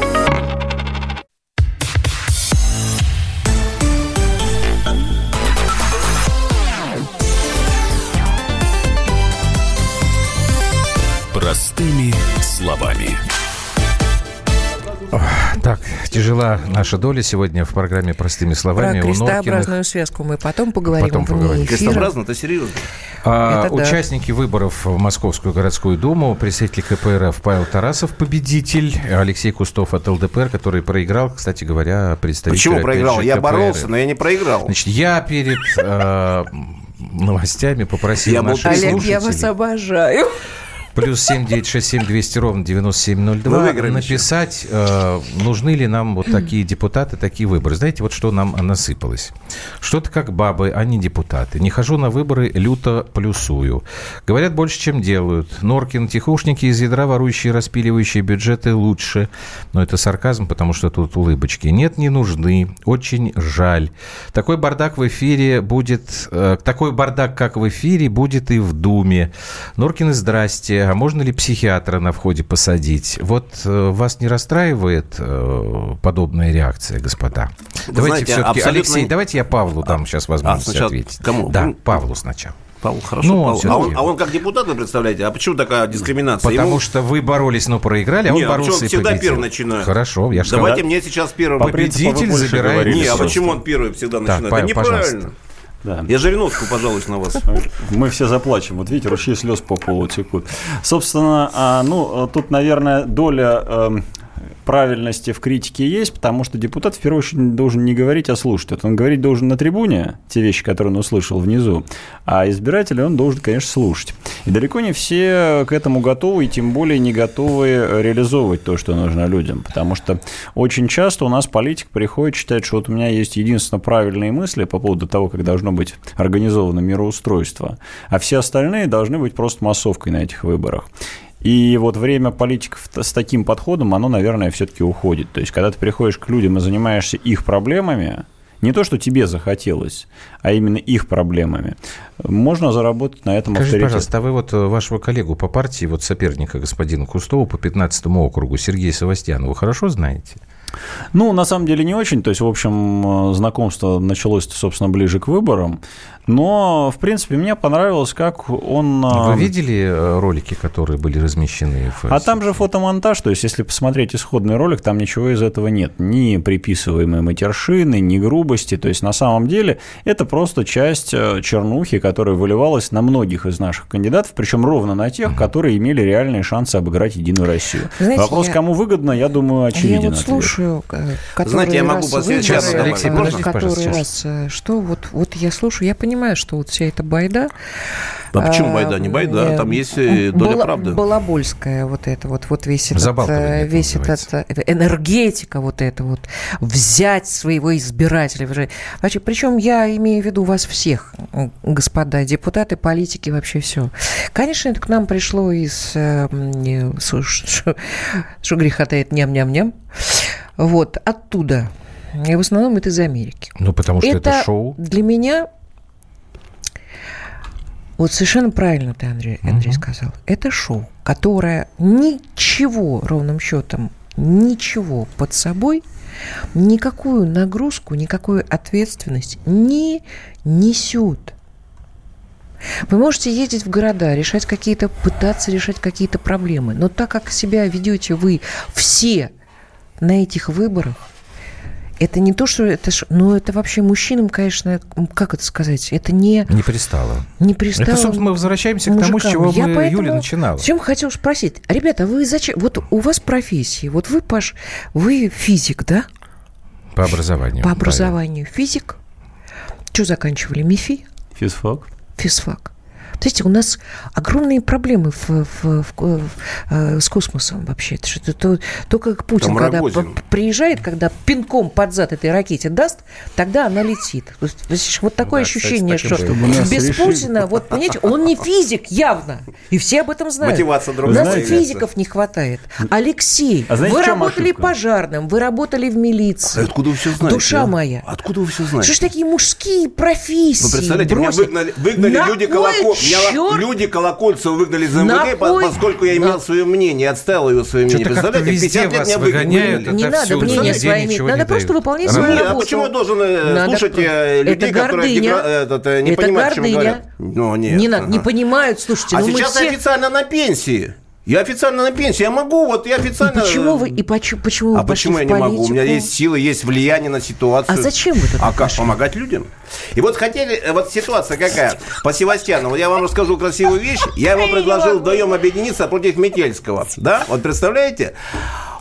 [SPEAKER 1] Тяжела наша доля сегодня в программе «Простыми словами».
[SPEAKER 2] Про крестообразную связку мы потом поговорим.
[SPEAKER 1] Потом поговорим.
[SPEAKER 3] Крестообразно, это серьезно.
[SPEAKER 1] А, это участники да. выборов в Московскую городскую думу, представитель КПРФ Павел Тарасов, победитель, Алексей Кустов от ЛДПР, который проиграл, кстати говоря, представитель...
[SPEAKER 3] Почему проиграл? Я боролся, но я не проиграл.
[SPEAKER 1] Значит, я перед э, новостями попросил я наших
[SPEAKER 2] Олег, я вас обожаю.
[SPEAKER 1] Плюс 7 9 6 7 200 ровно 9702. Написать, э, нужны ли нам вот такие депутаты, такие выборы. Знаете, вот что нам насыпалось. Что-то как бабы, а не депутаты. Не хожу на выборы, люто плюсую. Говорят больше, чем делают. Норкин, тихушники из ядра, ворующие, распиливающие бюджеты лучше. Но это сарказм, потому что тут улыбочки. Нет, не нужны. Очень жаль. Такой бардак в эфире будет... Э, такой бардак, как в эфире, будет и в Думе. Норкин, здрасте а можно ли психиатра на входе посадить? Вот э, вас не расстраивает э, подобная реакция, господа? Вы давайте знаете, все-таки, абсолютно... Алексей, давайте я Павлу дам а, сейчас возможность а, ответить.
[SPEAKER 3] Кому?
[SPEAKER 1] Да, Павлу сначала.
[SPEAKER 3] Павел, хорошо. Ну, Павел. А, он, а он как депутат, вы представляете? А почему такая дискриминация?
[SPEAKER 1] Потому Ему... что вы боролись, но проиграли, а он Нет, а боролся
[SPEAKER 3] и всегда победил. первый начинает.
[SPEAKER 1] Хорошо, я
[SPEAKER 3] же Давайте сказал. мне сейчас первый
[SPEAKER 1] победитель забирает.
[SPEAKER 3] Не, а почему он первый всегда начинает? Так, Это неправильно. Пожалуйста. Да. Я Жириновскую пожалуюсь на вас.
[SPEAKER 4] Мы все заплачем. Вот видите, ручьи слез по полу текут. Собственно, а, ну, тут, наверное, доля эм, правильности в критике есть, потому что депутат в первую очередь должен не говорить, а слушать. Вот он говорить должен на трибуне, те вещи, которые он услышал внизу, а избирателя он должен, конечно, слушать. И далеко не все к этому готовы, и тем более не готовы реализовывать то, что нужно людям, потому что очень часто у нас политик приходит считать, что вот у меня есть единственно правильные мысли по поводу того, как должно быть организовано мироустройство, а все остальные должны быть просто массовкой на этих выборах. И вот время политиков с таким подходом, оно, наверное, все-таки уходит. То есть, когда ты приходишь к людям и занимаешься их проблемами, не то, что тебе захотелось, а именно их проблемами, можно заработать на этом
[SPEAKER 1] Скажите, авторитет. пожалуйста, а вы вот э, вашего коллегу по партии, вот соперника господина Кустова по 15 округу, Сергея Савастьянова, хорошо знаете?
[SPEAKER 4] Ну, на самом деле не очень. То есть, в общем, э, знакомство началось, собственно, ближе к выборам. Но, в принципе, мне понравилось, как он...
[SPEAKER 1] Вы э, видели э, ролики, которые были размещены?
[SPEAKER 4] В... А там же фотомонтаж, то есть, если посмотреть исходный ролик, там ничего из этого нет. Ни приписываемой матершины, ни грубости. То есть, на самом деле, это просто часть чернухи, которая выливалась на многих из наших кандидатов, причем ровно на тех, которые имели реальные шансы обыграть Единую Россию. Знаете, Вопрос, я... кому выгодно, я думаю, очевиден. Я вот
[SPEAKER 2] слушаю который Знаете, я могу выборы, сейчас, Алексей, подождите, раз, э, что вот, вот я слушаю, я понимаю, что вот вся эта байда,
[SPEAKER 3] а почему байда? Не байда, там есть э, доля Бала, правды.
[SPEAKER 2] Балабольская вот это вот, вот весь этот, э, весь этот, энергетика вот это вот, взять своего избирателя. Значит, причем я имею в виду вас всех, господа депутаты, политики, вообще все. Конечно, это к нам пришло из, что греха таит, ням-ням-ням, вот, оттуда. И в основном это из Америки.
[SPEAKER 1] Ну, потому что это, это шоу.
[SPEAKER 2] Для меня вот совершенно правильно ты, Андрей, Андрей угу. сказал. Это шоу, которое ничего, ровным счетом, ничего под собой, никакую нагрузку, никакую ответственность не несет. Вы можете ездить в города, решать какие-то, пытаться решать какие-то проблемы, но так как себя ведете вы все на этих выборах, это не то, что это... Ну, это вообще мужчинам, конечно, как это сказать, это не...
[SPEAKER 1] Не пристало.
[SPEAKER 2] Не пристало. Это,
[SPEAKER 1] собственно, мы возвращаемся мужикам. к тому, с чего Я мы, поэтому, Юля начинала.
[SPEAKER 2] Чем хотел спросить. Ребята, вы зачем... Вот у вас профессии. Вот вы, Паш, вы физик, да?
[SPEAKER 1] По образованию.
[SPEAKER 2] По образованию. Правильно. Физик. Что заканчивали? МИФИ?
[SPEAKER 4] Физфак.
[SPEAKER 2] Физфак. Знаете, у нас огромные проблемы в, в, в, в, э, с космосом вообще. Это что то, только Путин, Там когда приезжает, когда пинком под зад этой ракете даст, тогда она летит. Вот такое да, ощущение, кстати, что без решили. Путина, вот понимаете, он не физик явно, и все об этом знают.
[SPEAKER 3] Мотивация
[SPEAKER 2] У нас знаете, физиков не хватает. Алексей, а знаете, вы работали ошибка? пожарным, вы работали в милиции.
[SPEAKER 3] А откуда вы все знаете?
[SPEAKER 2] Душа а? моя.
[SPEAKER 3] Откуда вы все знаете?
[SPEAKER 2] Что ж такие мужские профессии? Вы
[SPEAKER 3] представляете, бросить? меня выгнали, выгнали люди меня люди Колокольцева выгнали из МВД, поскольку я имел свое мнение, отстаивал его свое мнение.
[SPEAKER 1] Представляете, 50 лет меня выгоняют.
[SPEAKER 2] Не надо мнение свое иметь, надо просто выполнять свою работу.
[SPEAKER 3] А почему я должен э, слушать э, людей, которые э, не понимают, о чем говорят?
[SPEAKER 2] Ну, нет. Не надо, не понимают, слушайте.
[SPEAKER 3] А ну сейчас официально на пенсии. Я официально на пенсии, я могу, вот я официально...
[SPEAKER 2] И почему вы, и почему, почему вы
[SPEAKER 3] А почему я не могу? У меня есть силы, есть влияние на ситуацию.
[SPEAKER 2] А зачем вы
[SPEAKER 3] А как? Помогать людям. И вот хотели, э, вот ситуация какая по Севастьяну. Вот я вам расскажу красивую вещь. Я ему предложил вдвоем объединиться против Метельского. Да? Вот представляете?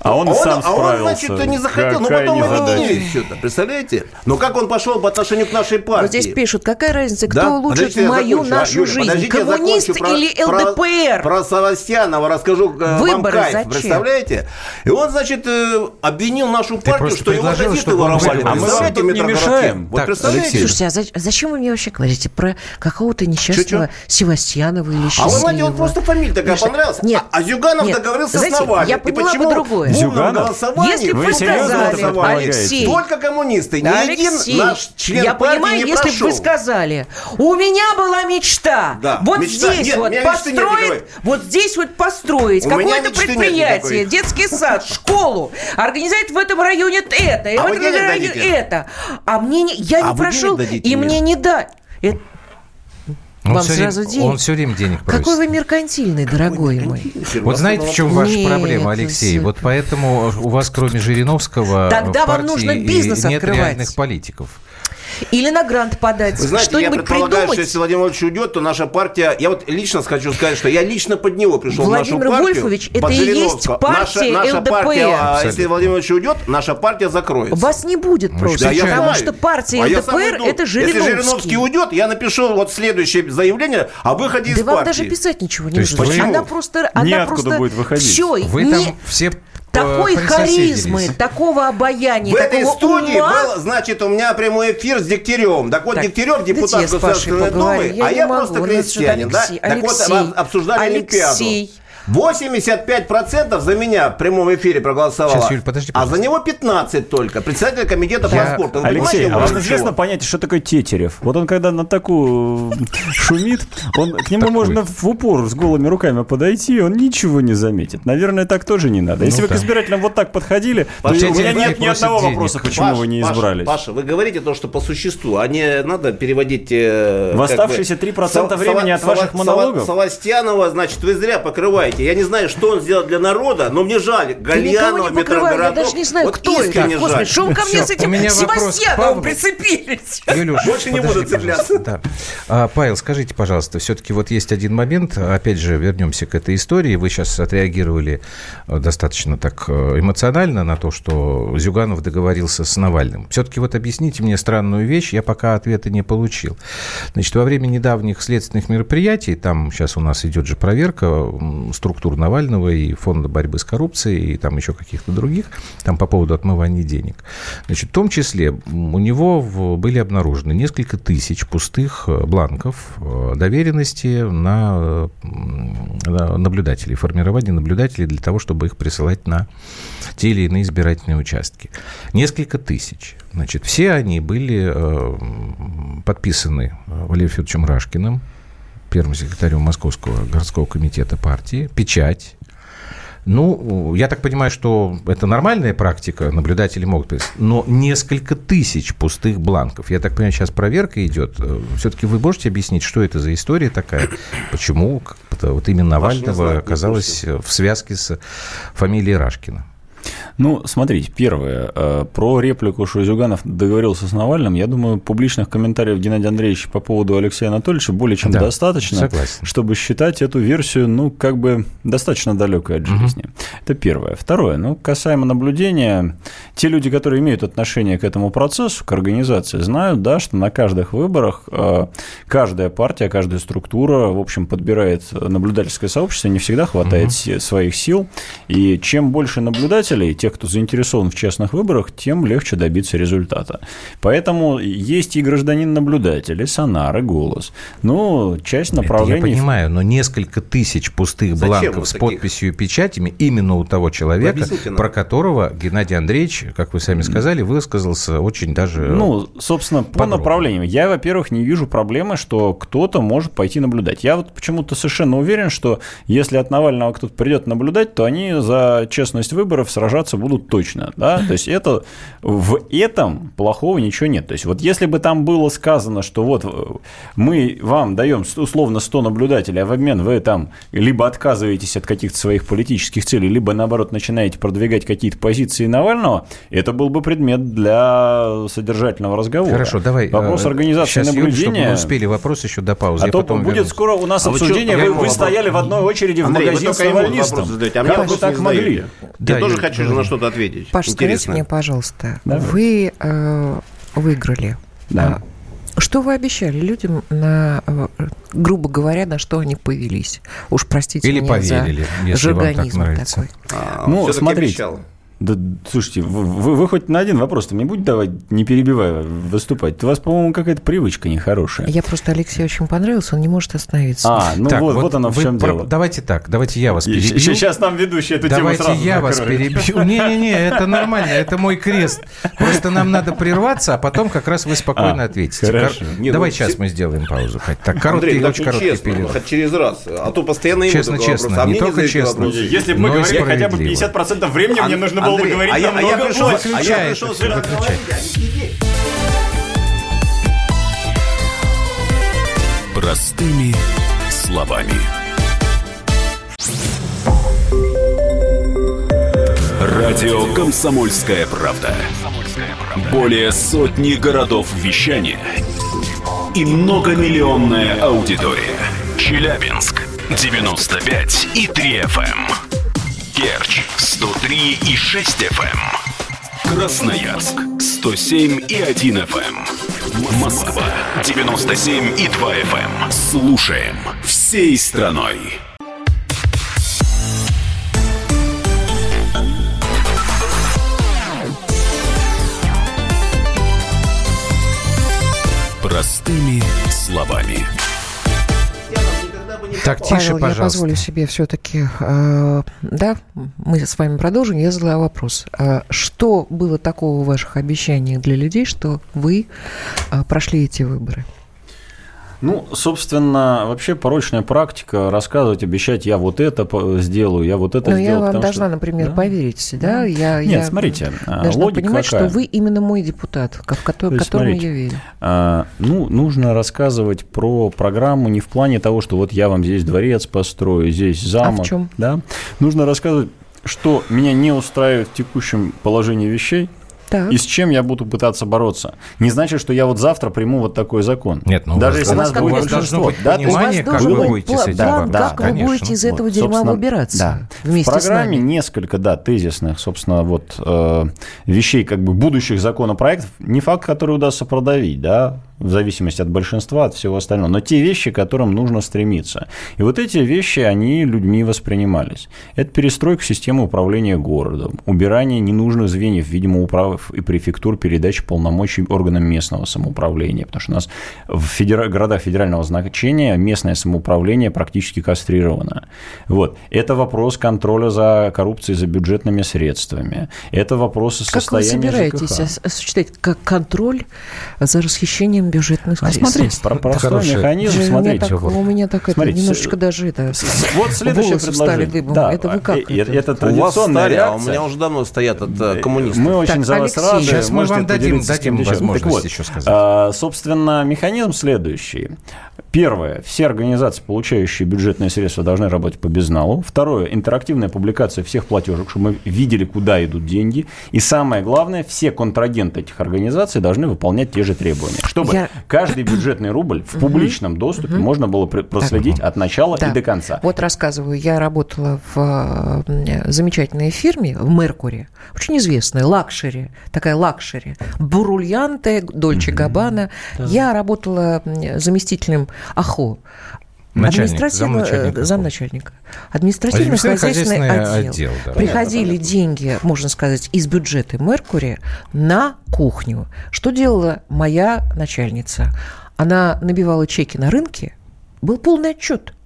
[SPEAKER 3] А он а сам он, справился. А он, значит, не захотел. Ну, Какая но потом все это, представляете? Но как он пошел по отношению к нашей партии? Вот
[SPEAKER 2] здесь пишут, какая разница, кто да? улучшит подождите, мою, нашу Юля, жизнь, коммунист или ЛДПР?
[SPEAKER 3] Про, про Савастьянова расскажу э, Выборы вам кайф, зачем? представляете? И он, значит, э, обвинил нашу партию, что его газеты воровали.
[SPEAKER 4] А мы вам тут не мешаем.
[SPEAKER 2] Вот представляете? Слушайте, а зачем вы мне вообще говорите про какого-то несчастного Севастьянова или
[SPEAKER 3] А вы знаете, он просто фамилия такая понравилась. Нет. А Зюганов договорился с Навальным.
[SPEAKER 2] Я поняла бы другое.
[SPEAKER 3] Зюганов?
[SPEAKER 2] Если бы вы сказали, Алексей,
[SPEAKER 3] только коммунисты, ни один наш член
[SPEAKER 2] я понимаю, если бы вы сказали, у меня была мечта, вот здесь вот построить, вот здесь вот построить какое-то предприятие, детский сад, школу, организовать в этом районе это, и а в этом районе это. А мне не, я а не прошел, и мне? не дать.
[SPEAKER 1] Он Вам сразу время, денег? Он все время денег просит.
[SPEAKER 2] Какой вы меркантильный, дорогой мой.
[SPEAKER 1] Вот знаете, в чем ваша Нет, проблема, Алексей? Вот поэтому у вас, кроме Жириновского,
[SPEAKER 2] Тогда вам нужно бизнес
[SPEAKER 1] нет
[SPEAKER 2] открывать.
[SPEAKER 1] реальных политиков.
[SPEAKER 2] Или на грант подать.
[SPEAKER 3] Вы знаете, я предполагаю, придумать. что если Владимир Вольфович уйдет, то наша партия... Я вот лично хочу сказать, что я лично под него пришел
[SPEAKER 2] Владимир
[SPEAKER 3] в нашу партию.
[SPEAKER 2] Вольфович, это и есть партия
[SPEAKER 3] наша, наша
[SPEAKER 2] ЛДПР.
[SPEAKER 3] Партия, а если Владимир Вольфович уйдет, наша партия закроется.
[SPEAKER 2] Вас не будет просто. Да, потому знаю. что партия а ЛДПР это Жириновский.
[SPEAKER 3] Если Жириновский уйдет, я напишу вот следующее заявление о выходе
[SPEAKER 2] да
[SPEAKER 3] из партии. Да
[SPEAKER 2] вам даже писать ничего не нужно. Она просто...
[SPEAKER 4] Она просто... будет выходить.
[SPEAKER 2] Все,
[SPEAKER 1] Вы не... там все
[SPEAKER 2] такой харизмы, такого обаяния,
[SPEAKER 3] В этой студии
[SPEAKER 2] ума...
[SPEAKER 3] был, значит, у меня прямой эфир с Дегтяревым. Так вот, так, Дегтярев депутат Государственной Думы, я а я могу. просто крестьянин. Да?
[SPEAKER 2] Алексей, так вот, обсуждали
[SPEAKER 3] Алексей. Олимпиаду. 85% за меня в прямом эфире проголосовало. Сейчас, Юль, подожди, а за него 15 только. Председатель комитета я... по спорту.
[SPEAKER 4] Алексей, а вам известно понятие, что такое Тетерев? Вот он когда на такую шумит, он, к нему можно в упор с голыми руками подойти, он ничего не заметит. Наверное, так тоже не надо. Если ну, вы к избирателям вот так подходили, то у меня нет ни одного денег. вопроса, почему Паш, вы не избрались.
[SPEAKER 3] Паша, Паша, вы говорите то, что по существу, а не надо переводить... Э,
[SPEAKER 4] в оставшиеся 3% времени от ваших монологов?
[SPEAKER 3] Савастьянова, значит, вы зря покрываете знаете, я не знаю, что он сделал для народа, но мне жаль. Гальянова,
[SPEAKER 2] Петрогородок. Я даже не знаю, вот кто это. Господи, что вы ко мне с этим Себастьяновым прицепились?
[SPEAKER 3] Илюш, Больше не буду цепляться. Да.
[SPEAKER 1] А, Павел, скажите, пожалуйста, все-таки вот есть один момент, опять же, вернемся к этой истории. Вы сейчас отреагировали э, достаточно так э, эмоционально на то, что Зюганов договорился с Навальным. Все-таки вот объясните мне странную вещь, я пока ответа не получил. Значит, во время недавних следственных мероприятий, там сейчас у нас идет же проверка структур Навального и фонда борьбы с коррупцией, и там еще каких-то других, там по поводу отмывания денег. Значит, в том числе у него были обнаружены несколько тысяч пустых э, бланков э, доверенности на, на наблюдателей, формирование наблюдателей для того, чтобы их присылать на те или иные избирательные участки. Несколько тысяч. Значит, все они были э, подписаны Валерием Федоровичем Рашкиным, первым секретарем Московского городского комитета партии, печать. Ну, я так понимаю, что это нормальная практика, наблюдатели могут писать, но несколько тысяч пустых бланков. Я так понимаю, сейчас проверка идет. Все-таки вы можете объяснить, что это за история такая? Почему вот именно Навального оказалось в связке с фамилией Рашкина?
[SPEAKER 4] Ну, смотрите, первое. Э, про реплику, что Зюганов договорился с Навальным, я думаю, публичных комментариев Геннадия Андреевича по поводу Алексея Анатольевича более чем да, достаточно, согласен. чтобы считать эту версию, ну, как бы достаточно далекой от жизни. Угу. Это первое. Второе. Ну, касаемо наблюдения, те люди, которые имеют отношение к этому процессу, к организации, знают, да, что на каждых выборах э, каждая партия, каждая структура, в общем, подбирает наблюдательское сообщество, не всегда хватает угу. своих сил, и чем больше наблюдателей, тех, кто заинтересован в честных выборах, тем легче добиться результата. Поэтому есть и гражданин-наблюдатель, и сонар, и голос. Ну, часть направлений...
[SPEAKER 1] Это я понимаю, но несколько тысяч пустых Зачем бланков с подписью и печатями именно у того человека, про которого Геннадий Андреевич, как вы сами сказали, высказался очень даже
[SPEAKER 4] Ну, собственно, по подробно. направлениям. Я, во-первых, не вижу проблемы, что кто-то может пойти наблюдать. Я вот почему-то совершенно уверен, что если от Навального кто-то придет наблюдать, то они за честность выборов сражаться будут точно, да, то есть это, в этом плохого ничего нет. То есть вот если бы там было сказано, что вот э, мы вам даем условно 100 наблюдателей, а в обмен вы там либо отказываетесь от каких-то своих политических целей, либо наоборот начинаете продвигать какие-то позиции Навального, это был бы предмет для содержательного разговора.
[SPEAKER 1] Хорошо, давай.
[SPEAKER 4] Вопрос э, организации Сейчас, наблюдения.
[SPEAKER 1] Мы успели вопрос еще до паузы.
[SPEAKER 4] А то будет вернусь. скоро у нас а обсуждение, вы, вы, вы стояли в одной очереди Андрей, в магазине с навальнистом.
[SPEAKER 3] Как вы так могли?
[SPEAKER 1] Да, я тоже
[SPEAKER 3] хочу же на что-то ответить.
[SPEAKER 2] Паша, скажите мне, пожалуйста, Давай. вы э, выиграли. Да. А что вы обещали людям, на, э, грубо говоря, на что они повелись? Уж простите
[SPEAKER 1] Или меня поверили,
[SPEAKER 2] за если вам так нравится. Такой.
[SPEAKER 4] А, ну, смотрите, обещал. Да, слушайте, вы, вы, вы хоть на один вопрос-то мне будете давать, не перебивая, выступать? У вас, по-моему, какая-то привычка нехорошая.
[SPEAKER 2] Я просто Алексею очень понравился, он не может остановиться.
[SPEAKER 4] А, ну так, вот, вот, вот оно в чем про... дело.
[SPEAKER 1] Давайте так, давайте я вас перебью.
[SPEAKER 4] Сейчас нам ведущий эту
[SPEAKER 1] давайте
[SPEAKER 4] тему
[SPEAKER 1] Давайте я вас перебью. Не-не-не, это нормально, это мой крест. Просто нам надо прерваться, а потом как раз вы спокойно а, ответите. Хорошо. Нет, Давай ну, сейчас мы сделаем паузу. Так,
[SPEAKER 3] короткий, Андрей, очень короткий честно, период. Хоть через раз, а то постоянно
[SPEAKER 1] Честно, честно, не только честно.
[SPEAKER 4] Если бы мы говорили хотя бы 50% времени, мне нужно было бы говорить намного
[SPEAKER 3] я пришел, а я пришел сюда а не сидеть.
[SPEAKER 7] Простыми словами. Радио «Комсомольская правда». Более сотни городов вещания и многомиллионная аудитория. Челябинск 95 и 3 FM. Керчь 103 и 6 FM. Красноярск 107 и 1 FM. Москва 97 и 2 FM. Слушаем всей страной. Простыми словами.
[SPEAKER 2] Так, тише, Павел, пожалуйста. я позволю себе все-таки, э, да, мы с вами продолжим. Я задала вопрос. Э, что было такого в ваших обещаниях для людей, что вы э, прошли эти выборы?
[SPEAKER 4] Ну, собственно, вообще порочная практика рассказывать, обещать, я вот это сделаю, я вот это Но сделаю.
[SPEAKER 2] Но я вам должна, что... например, да? поверить, да? Я,
[SPEAKER 4] Нет, я смотрите,
[SPEAKER 2] а, должна логика понимать, какая? что вы именно мой депутат, в который, есть, которому смотрите, я верю.
[SPEAKER 4] А, ну, нужно рассказывать про программу не в плане того, что вот я вам здесь дворец построю, здесь замок. А в чем? Да? Нужно рассказывать, что меня не устраивает в текущем положении вещей, так. И с чем я буду пытаться бороться? Не значит, что я вот завтра приму вот такой закон.
[SPEAKER 1] Нет, ну
[SPEAKER 4] даже если нас будет большинство.
[SPEAKER 1] Да, понимание, как вы будете с этим
[SPEAKER 2] да, да, как конечно. вы будете из этого вот, дерьма выбираться да. вместе
[SPEAKER 4] В программе несколько, да, тезисных, собственно, вот э, вещей, как бы будущих законопроектов, не факт, который удастся продавить, да, в зависимости от большинства, от всего остального, но те вещи, к которым нужно стремиться. И вот эти вещи, они людьми воспринимались. Это перестройка системы управления городом, убирание ненужных звеньев, видимо, управ и префектур, передачи полномочий органам местного самоуправления, потому что у нас в федера... городах федерального значения местное самоуправление практически кастрировано. Вот. Это вопрос контроля за коррупцией, за бюджетными средствами. Это вопросы состояния
[SPEAKER 2] Как вы собираетесь ЖКХ. осуществлять как контроль за расхищением бюджетных
[SPEAKER 4] а. Смотрите, про простой Хороший. механизм, смотрите.
[SPEAKER 2] Так, у меня так это, смотрите, немножечко даже это,
[SPEAKER 4] вот следующее предложение.
[SPEAKER 2] Да, это вы как?
[SPEAKER 4] Это, это, это традиционная реакция.
[SPEAKER 3] А у меня уже давно стоят от э, коммунистов.
[SPEAKER 4] Мы очень так, за вас рады.
[SPEAKER 1] Сейчас мы вам дадим, дадим возможность вот, еще сказать. А,
[SPEAKER 4] собственно, механизм следующий. Первое. Все организации, получающие бюджетные средства, должны работать по безналу. Второе. Интерактивная публикация всех платежек, чтобы мы видели, куда идут деньги. И самое главное, все контрагенты этих организаций должны выполнять те же требования. Чтобы Я... каждый бюджетный рубль в публичном доступе можно было проследить от начала и до конца.
[SPEAKER 2] Вот рассказываю. Я работала в замечательной фирме в Меркури, очень известной, luxury, такая luxury, Бурульянте, Dolce Gabbana. Я работала заместителем АХО.
[SPEAKER 1] Начальник,
[SPEAKER 2] административно, замначальника. Административно-хозяйственный отдел. отдел да. Приходили да, деньги, можно сказать, из бюджета Меркури на кухню. Что делала моя начальница? Она набивала чеки на рынке, был полный отчет –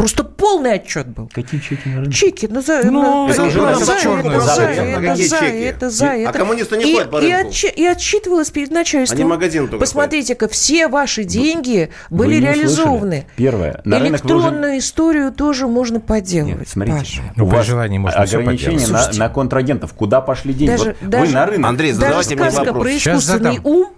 [SPEAKER 2] Просто полный отчет был.
[SPEAKER 4] Какие чеки на рынке?
[SPEAKER 2] Чеки. Ну, за,
[SPEAKER 3] ну,
[SPEAKER 2] это,
[SPEAKER 3] это,
[SPEAKER 2] это,
[SPEAKER 3] за,
[SPEAKER 2] черную,
[SPEAKER 3] за,
[SPEAKER 2] это, это, за, это, за, это.
[SPEAKER 3] А коммунисты не и, ходят по
[SPEAKER 2] рынку. И, и отчитывалась перед начальством.
[SPEAKER 3] Они магазин только
[SPEAKER 2] Посмотрите-ка, все ваши деньги вы, были вы реализованы.
[SPEAKER 4] Первое.
[SPEAKER 2] На Электронную уже... историю тоже можно подделывать. Нет,
[SPEAKER 4] смотрите, Паша. у вас желание можно ограничения на, на контрагентов. Куда пошли деньги? Даже, вот даже, вы на рынок.
[SPEAKER 3] Андрей, задавайте мне вопрос.
[SPEAKER 2] про искусственный ум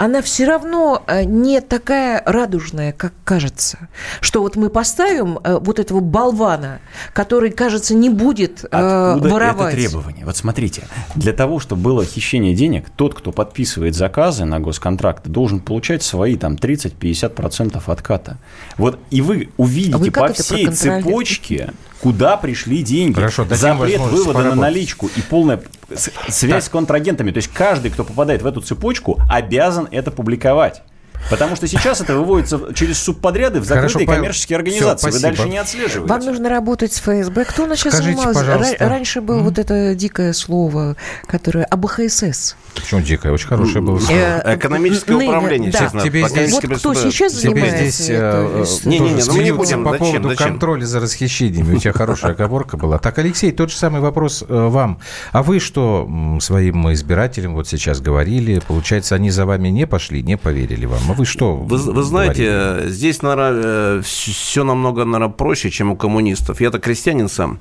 [SPEAKER 2] она все равно э, не такая радужная, как кажется. Что вот мы поставим э, вот этого болвана, который, кажется, не будет э, Откуда воровать.
[SPEAKER 4] это требование? Вот смотрите, для того, чтобы было хищение денег, тот, кто подписывает заказы на госконтракты, должен получать свои там 30-50% отката. Вот и вы увидите а вы по всей цепочке куда пришли деньги.
[SPEAKER 1] Хорошо,
[SPEAKER 4] Запрет вывода на наличку и полная связь с контрагентами. То есть каждый, кто попадает в эту цепочку, обязан это публиковать. Потому что сейчас это выводится через субподряды в закрытые Хорошо, коммерческие организации. Все, Вы дальше не отслеживаете.
[SPEAKER 2] Вам нужно работать с ФСБ. Кто у нас сейчас Скажите, занимался? Раньше было mm-hmm. вот это дикое слово, которое АБХСС.
[SPEAKER 1] Почему дикое? Очень хорошее было слово.
[SPEAKER 3] Э, Экономическое управление, да.
[SPEAKER 2] Тебе здесь, вот кто сейчас занимается?
[SPEAKER 1] здесь э, не, не, не, ну мы не будем. По поводу контроля за расхищениями. У тебя хорошая оговорка была. Так, Алексей, тот же самый вопрос э, вам. А вы что своим избирателям вот сейчас говорили? Получается, они за вами не пошли, не поверили вам. А вы что?
[SPEAKER 3] Вы, вы знаете, говорили? здесь, наверное, все намного, наверное, проще, чем у коммунистов. Я-то крестьянин сам.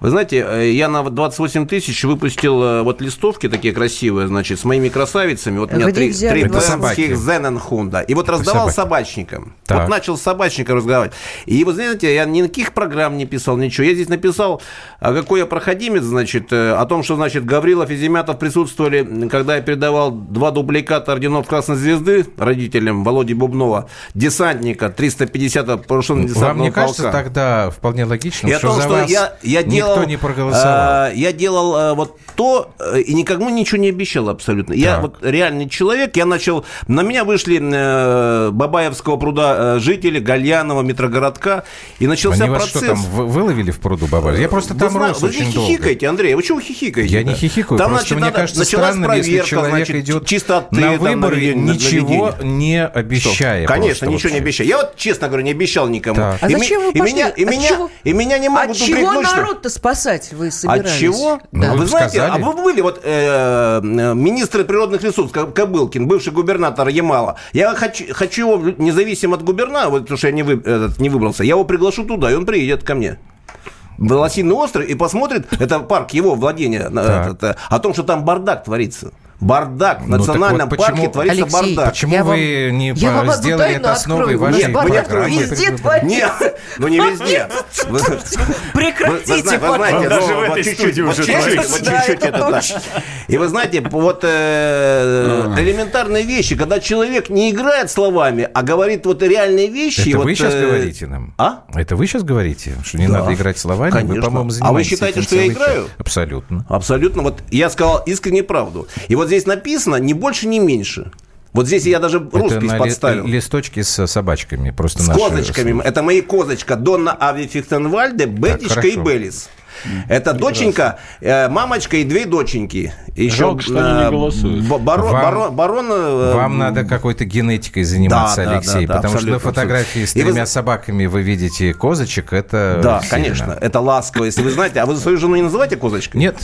[SPEAKER 3] Вы знаете, я на 28 тысяч выпустил вот листовки такие красивые, значит, с моими красавицами. Вот у меня три, три бенских Зененхунда. И вот раздавал Собаки. собачникам. Так. Вот начал с собачником разговаривать. И вы знаете, я никаких программ не писал, ничего. Я здесь написал, а какой я проходимец, значит, э, о том, что, значит, Гаврилов и Земятов присутствовали, когда я передавал два дубликата орденов Красной Звезды родителям Володи Бубнова, десантника 350-го повышенного десантного
[SPEAKER 1] Вам не полка. кажется тогда вполне логично,
[SPEAKER 3] и
[SPEAKER 1] что том,
[SPEAKER 3] за что вас я, я делал,
[SPEAKER 1] никто не проголосовал?
[SPEAKER 3] Э, я делал э, вот то, э, и никому ничего не обещал абсолютно. Так. Я вот реальный человек, я начал... На меня вышли э, Бабаевского пруда э, жители, Гальянова, Метрогородка, и начался
[SPEAKER 1] Они
[SPEAKER 3] процесс...
[SPEAKER 1] Вас что, там выловили в пруду Бабаев? Я просто там
[SPEAKER 3] вы, рос Вы не хихикаете, Андрей, вы чего хихикаете?
[SPEAKER 1] Я не хихикаю, там, просто значит, мне надо, кажется странным, проверка, если человек значит, идет чистоты, на выборы, там, ничего на не обещая.
[SPEAKER 3] Что? Конечно, ничего вообще. не обещаю. Я вот, честно говоря, не обещал никому.
[SPEAKER 2] Так. А и зачем вы пошли?
[SPEAKER 3] И меня, и, меня, и меня не могут
[SPEAKER 2] От чего народ-то спасать вы собирались?
[SPEAKER 3] От чего? Да. Вы, знаете, а вы были вот э, министры природных ресурсов, Кобылкин, бывший губернатор Ямала. Я хочу, хочу его, независимо от губернатора, вот, потому что я не, вы, этот, не выбрался, я его приглашу туда, и он приедет ко мне в Лосиный остров и посмотрит, это парк его владения, это, о том, что там бардак творится. Бардак. В ну, национальном вот парке почему, творится
[SPEAKER 1] Алексей,
[SPEAKER 3] бардак.
[SPEAKER 1] Почему я вы вам, не я по- сделали это основой вашей
[SPEAKER 3] Нет, программы? Везде творится. Нет, ну не везде.
[SPEAKER 2] Прекратите.
[SPEAKER 3] Вы знаете, даже в этой студии уже чуть-чуть это так. И вы знаете, вот э, элементарные вещи, когда человек не играет словами, а говорит вот реальные вещи.
[SPEAKER 1] Это вы сейчас э, говорите нам?
[SPEAKER 3] А?
[SPEAKER 1] Это вы сейчас говорите, что не надо играть словами?
[SPEAKER 3] Вы, по-моему, А вы считаете, что я играю?
[SPEAKER 1] Абсолютно.
[SPEAKER 3] Абсолютно. Вот я сказал искренне правду. И вот здесь написано ни больше, ни меньше. Вот здесь я даже русский Это подставил.
[SPEAKER 1] Ли, листочки с собачками, просто
[SPEAKER 3] С наши... козочками. Это мои козочка Донна Ави Фихтенвальде, Бетичка и Белис. Это доченька, э, мамочка и две доченьки.
[SPEAKER 4] Еще, Жалко, что они не голосуют.
[SPEAKER 3] Барон, вам, барон, барон,
[SPEAKER 1] э, вам надо какой-то генетикой заниматься, да, Алексей, да, да, потому что на фотографии с тремя вы... собаками вы видите козочек, это
[SPEAKER 3] Да, сильно. конечно, это ласково, если вы знаете. А вы свою жену не называете козочкой?
[SPEAKER 1] Нет.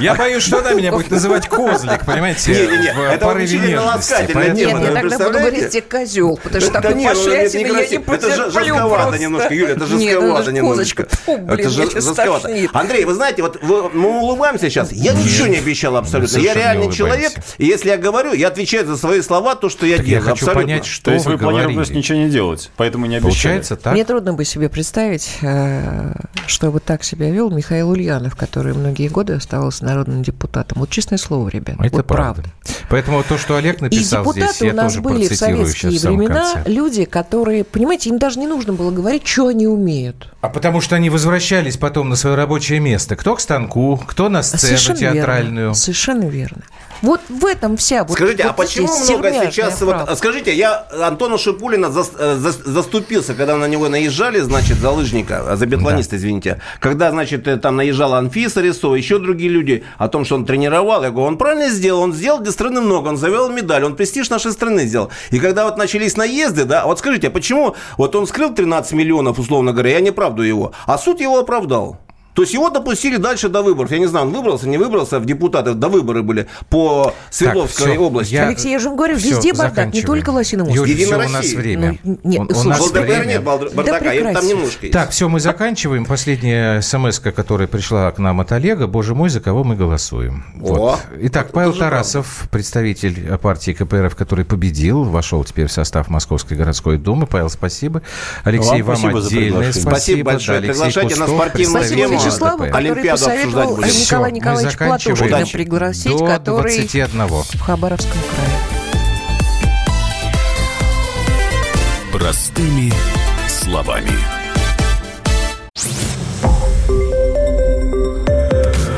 [SPEAKER 1] Я боюсь, что она меня будет называть козлик, понимаете?
[SPEAKER 3] Не, не, не. Это порыве нежности.
[SPEAKER 2] Нет, я тогда буду говорить тебе козел, потому что такой пошлятины я не
[SPEAKER 3] Это жестковато немножко, Юля, это жестковато немножечко. Это жестковато. Андрей, вы знаете, вот мы улыбаемся сейчас. Я ничего не обещал абсолютно. Я реальный человек, и если я говорю, я отвечаю за свои слова, то, что я делаю. Я
[SPEAKER 1] хочу понять, что То
[SPEAKER 4] есть вы планируете просто ничего не делать, поэтому не обещали.
[SPEAKER 1] Получается так?
[SPEAKER 2] Мне трудно бы себе представить, э, что вот так себя вел Михаил Ульянов, который многие годы оставался народным депутатом. Вот честное слово, ребят. Это вот правда. правда.
[SPEAKER 1] Поэтому то, что Олег написал
[SPEAKER 2] И
[SPEAKER 1] здесь,
[SPEAKER 2] у нас были в советские
[SPEAKER 1] в
[SPEAKER 2] времена конце. люди, которые, понимаете, им даже не нужно было говорить, что они умеют.
[SPEAKER 1] А потому что они возвращались потом на свое рабочее место. Кто к станку, кто на сцену Совершенно театральную.
[SPEAKER 2] Верно. Совершенно верно. Вот в этом вся вот
[SPEAKER 3] Скажите,
[SPEAKER 2] вот
[SPEAKER 3] а почему много сейчас... Вот, скажите, я Антона Шипулина за, э, за, заступился, когда на него наезжали, значит, за лыжника, а, за биатлониста, да. извините. Когда, значит, э, там наезжала Анфиса Рисова, еще другие люди, о том, что он тренировал. Я говорю, он правильно сделал, он сделал для страны много, он завел медаль, он престиж нашей страны сделал. И когда вот начались наезды, да, вот скажите, а почему вот он скрыл 13 миллионов, условно говоря, я не правду его, а суд его оправдал? То есть его допустили дальше до выборов. Я не знаю, он выбрался, не выбрался, в депутаты до выборы были по Свердловской так, все, области.
[SPEAKER 2] Я... Алексей, я же вам говорю, все, везде бардак, не только Лосином
[SPEAKER 1] острове. Единая у нас время. Ну, нет, он, у нас время.
[SPEAKER 3] нет бардака, да там немножко есть.
[SPEAKER 1] Так, все, мы заканчиваем. Последняя смс которая пришла к нам от Олега. Боже мой, за кого мы голосуем. Вот. Итак, Павел Тарасов, правда. представитель партии КПРФ, который победил, вошел теперь в состав Московской городской думы. Павел, спасибо. Алексей, вам, вам отдельное спасибо.
[SPEAKER 3] Спасибо большое.
[SPEAKER 1] Да,
[SPEAKER 3] Приглашайте на спортивную тему.
[SPEAKER 2] Вячеславу, ДТП. который Олимпиаду посоветовал будем. Николай Николаевич Платошкина пригласить,
[SPEAKER 1] до
[SPEAKER 2] который
[SPEAKER 1] 21.
[SPEAKER 2] в Хабаровском крае.
[SPEAKER 7] Простыми словами.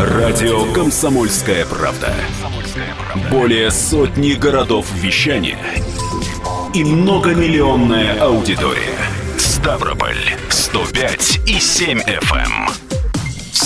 [SPEAKER 7] Радио «Комсомольская правда». Более сотни городов вещания и многомиллионная аудитория. Ставрополь 105 и 7 FM.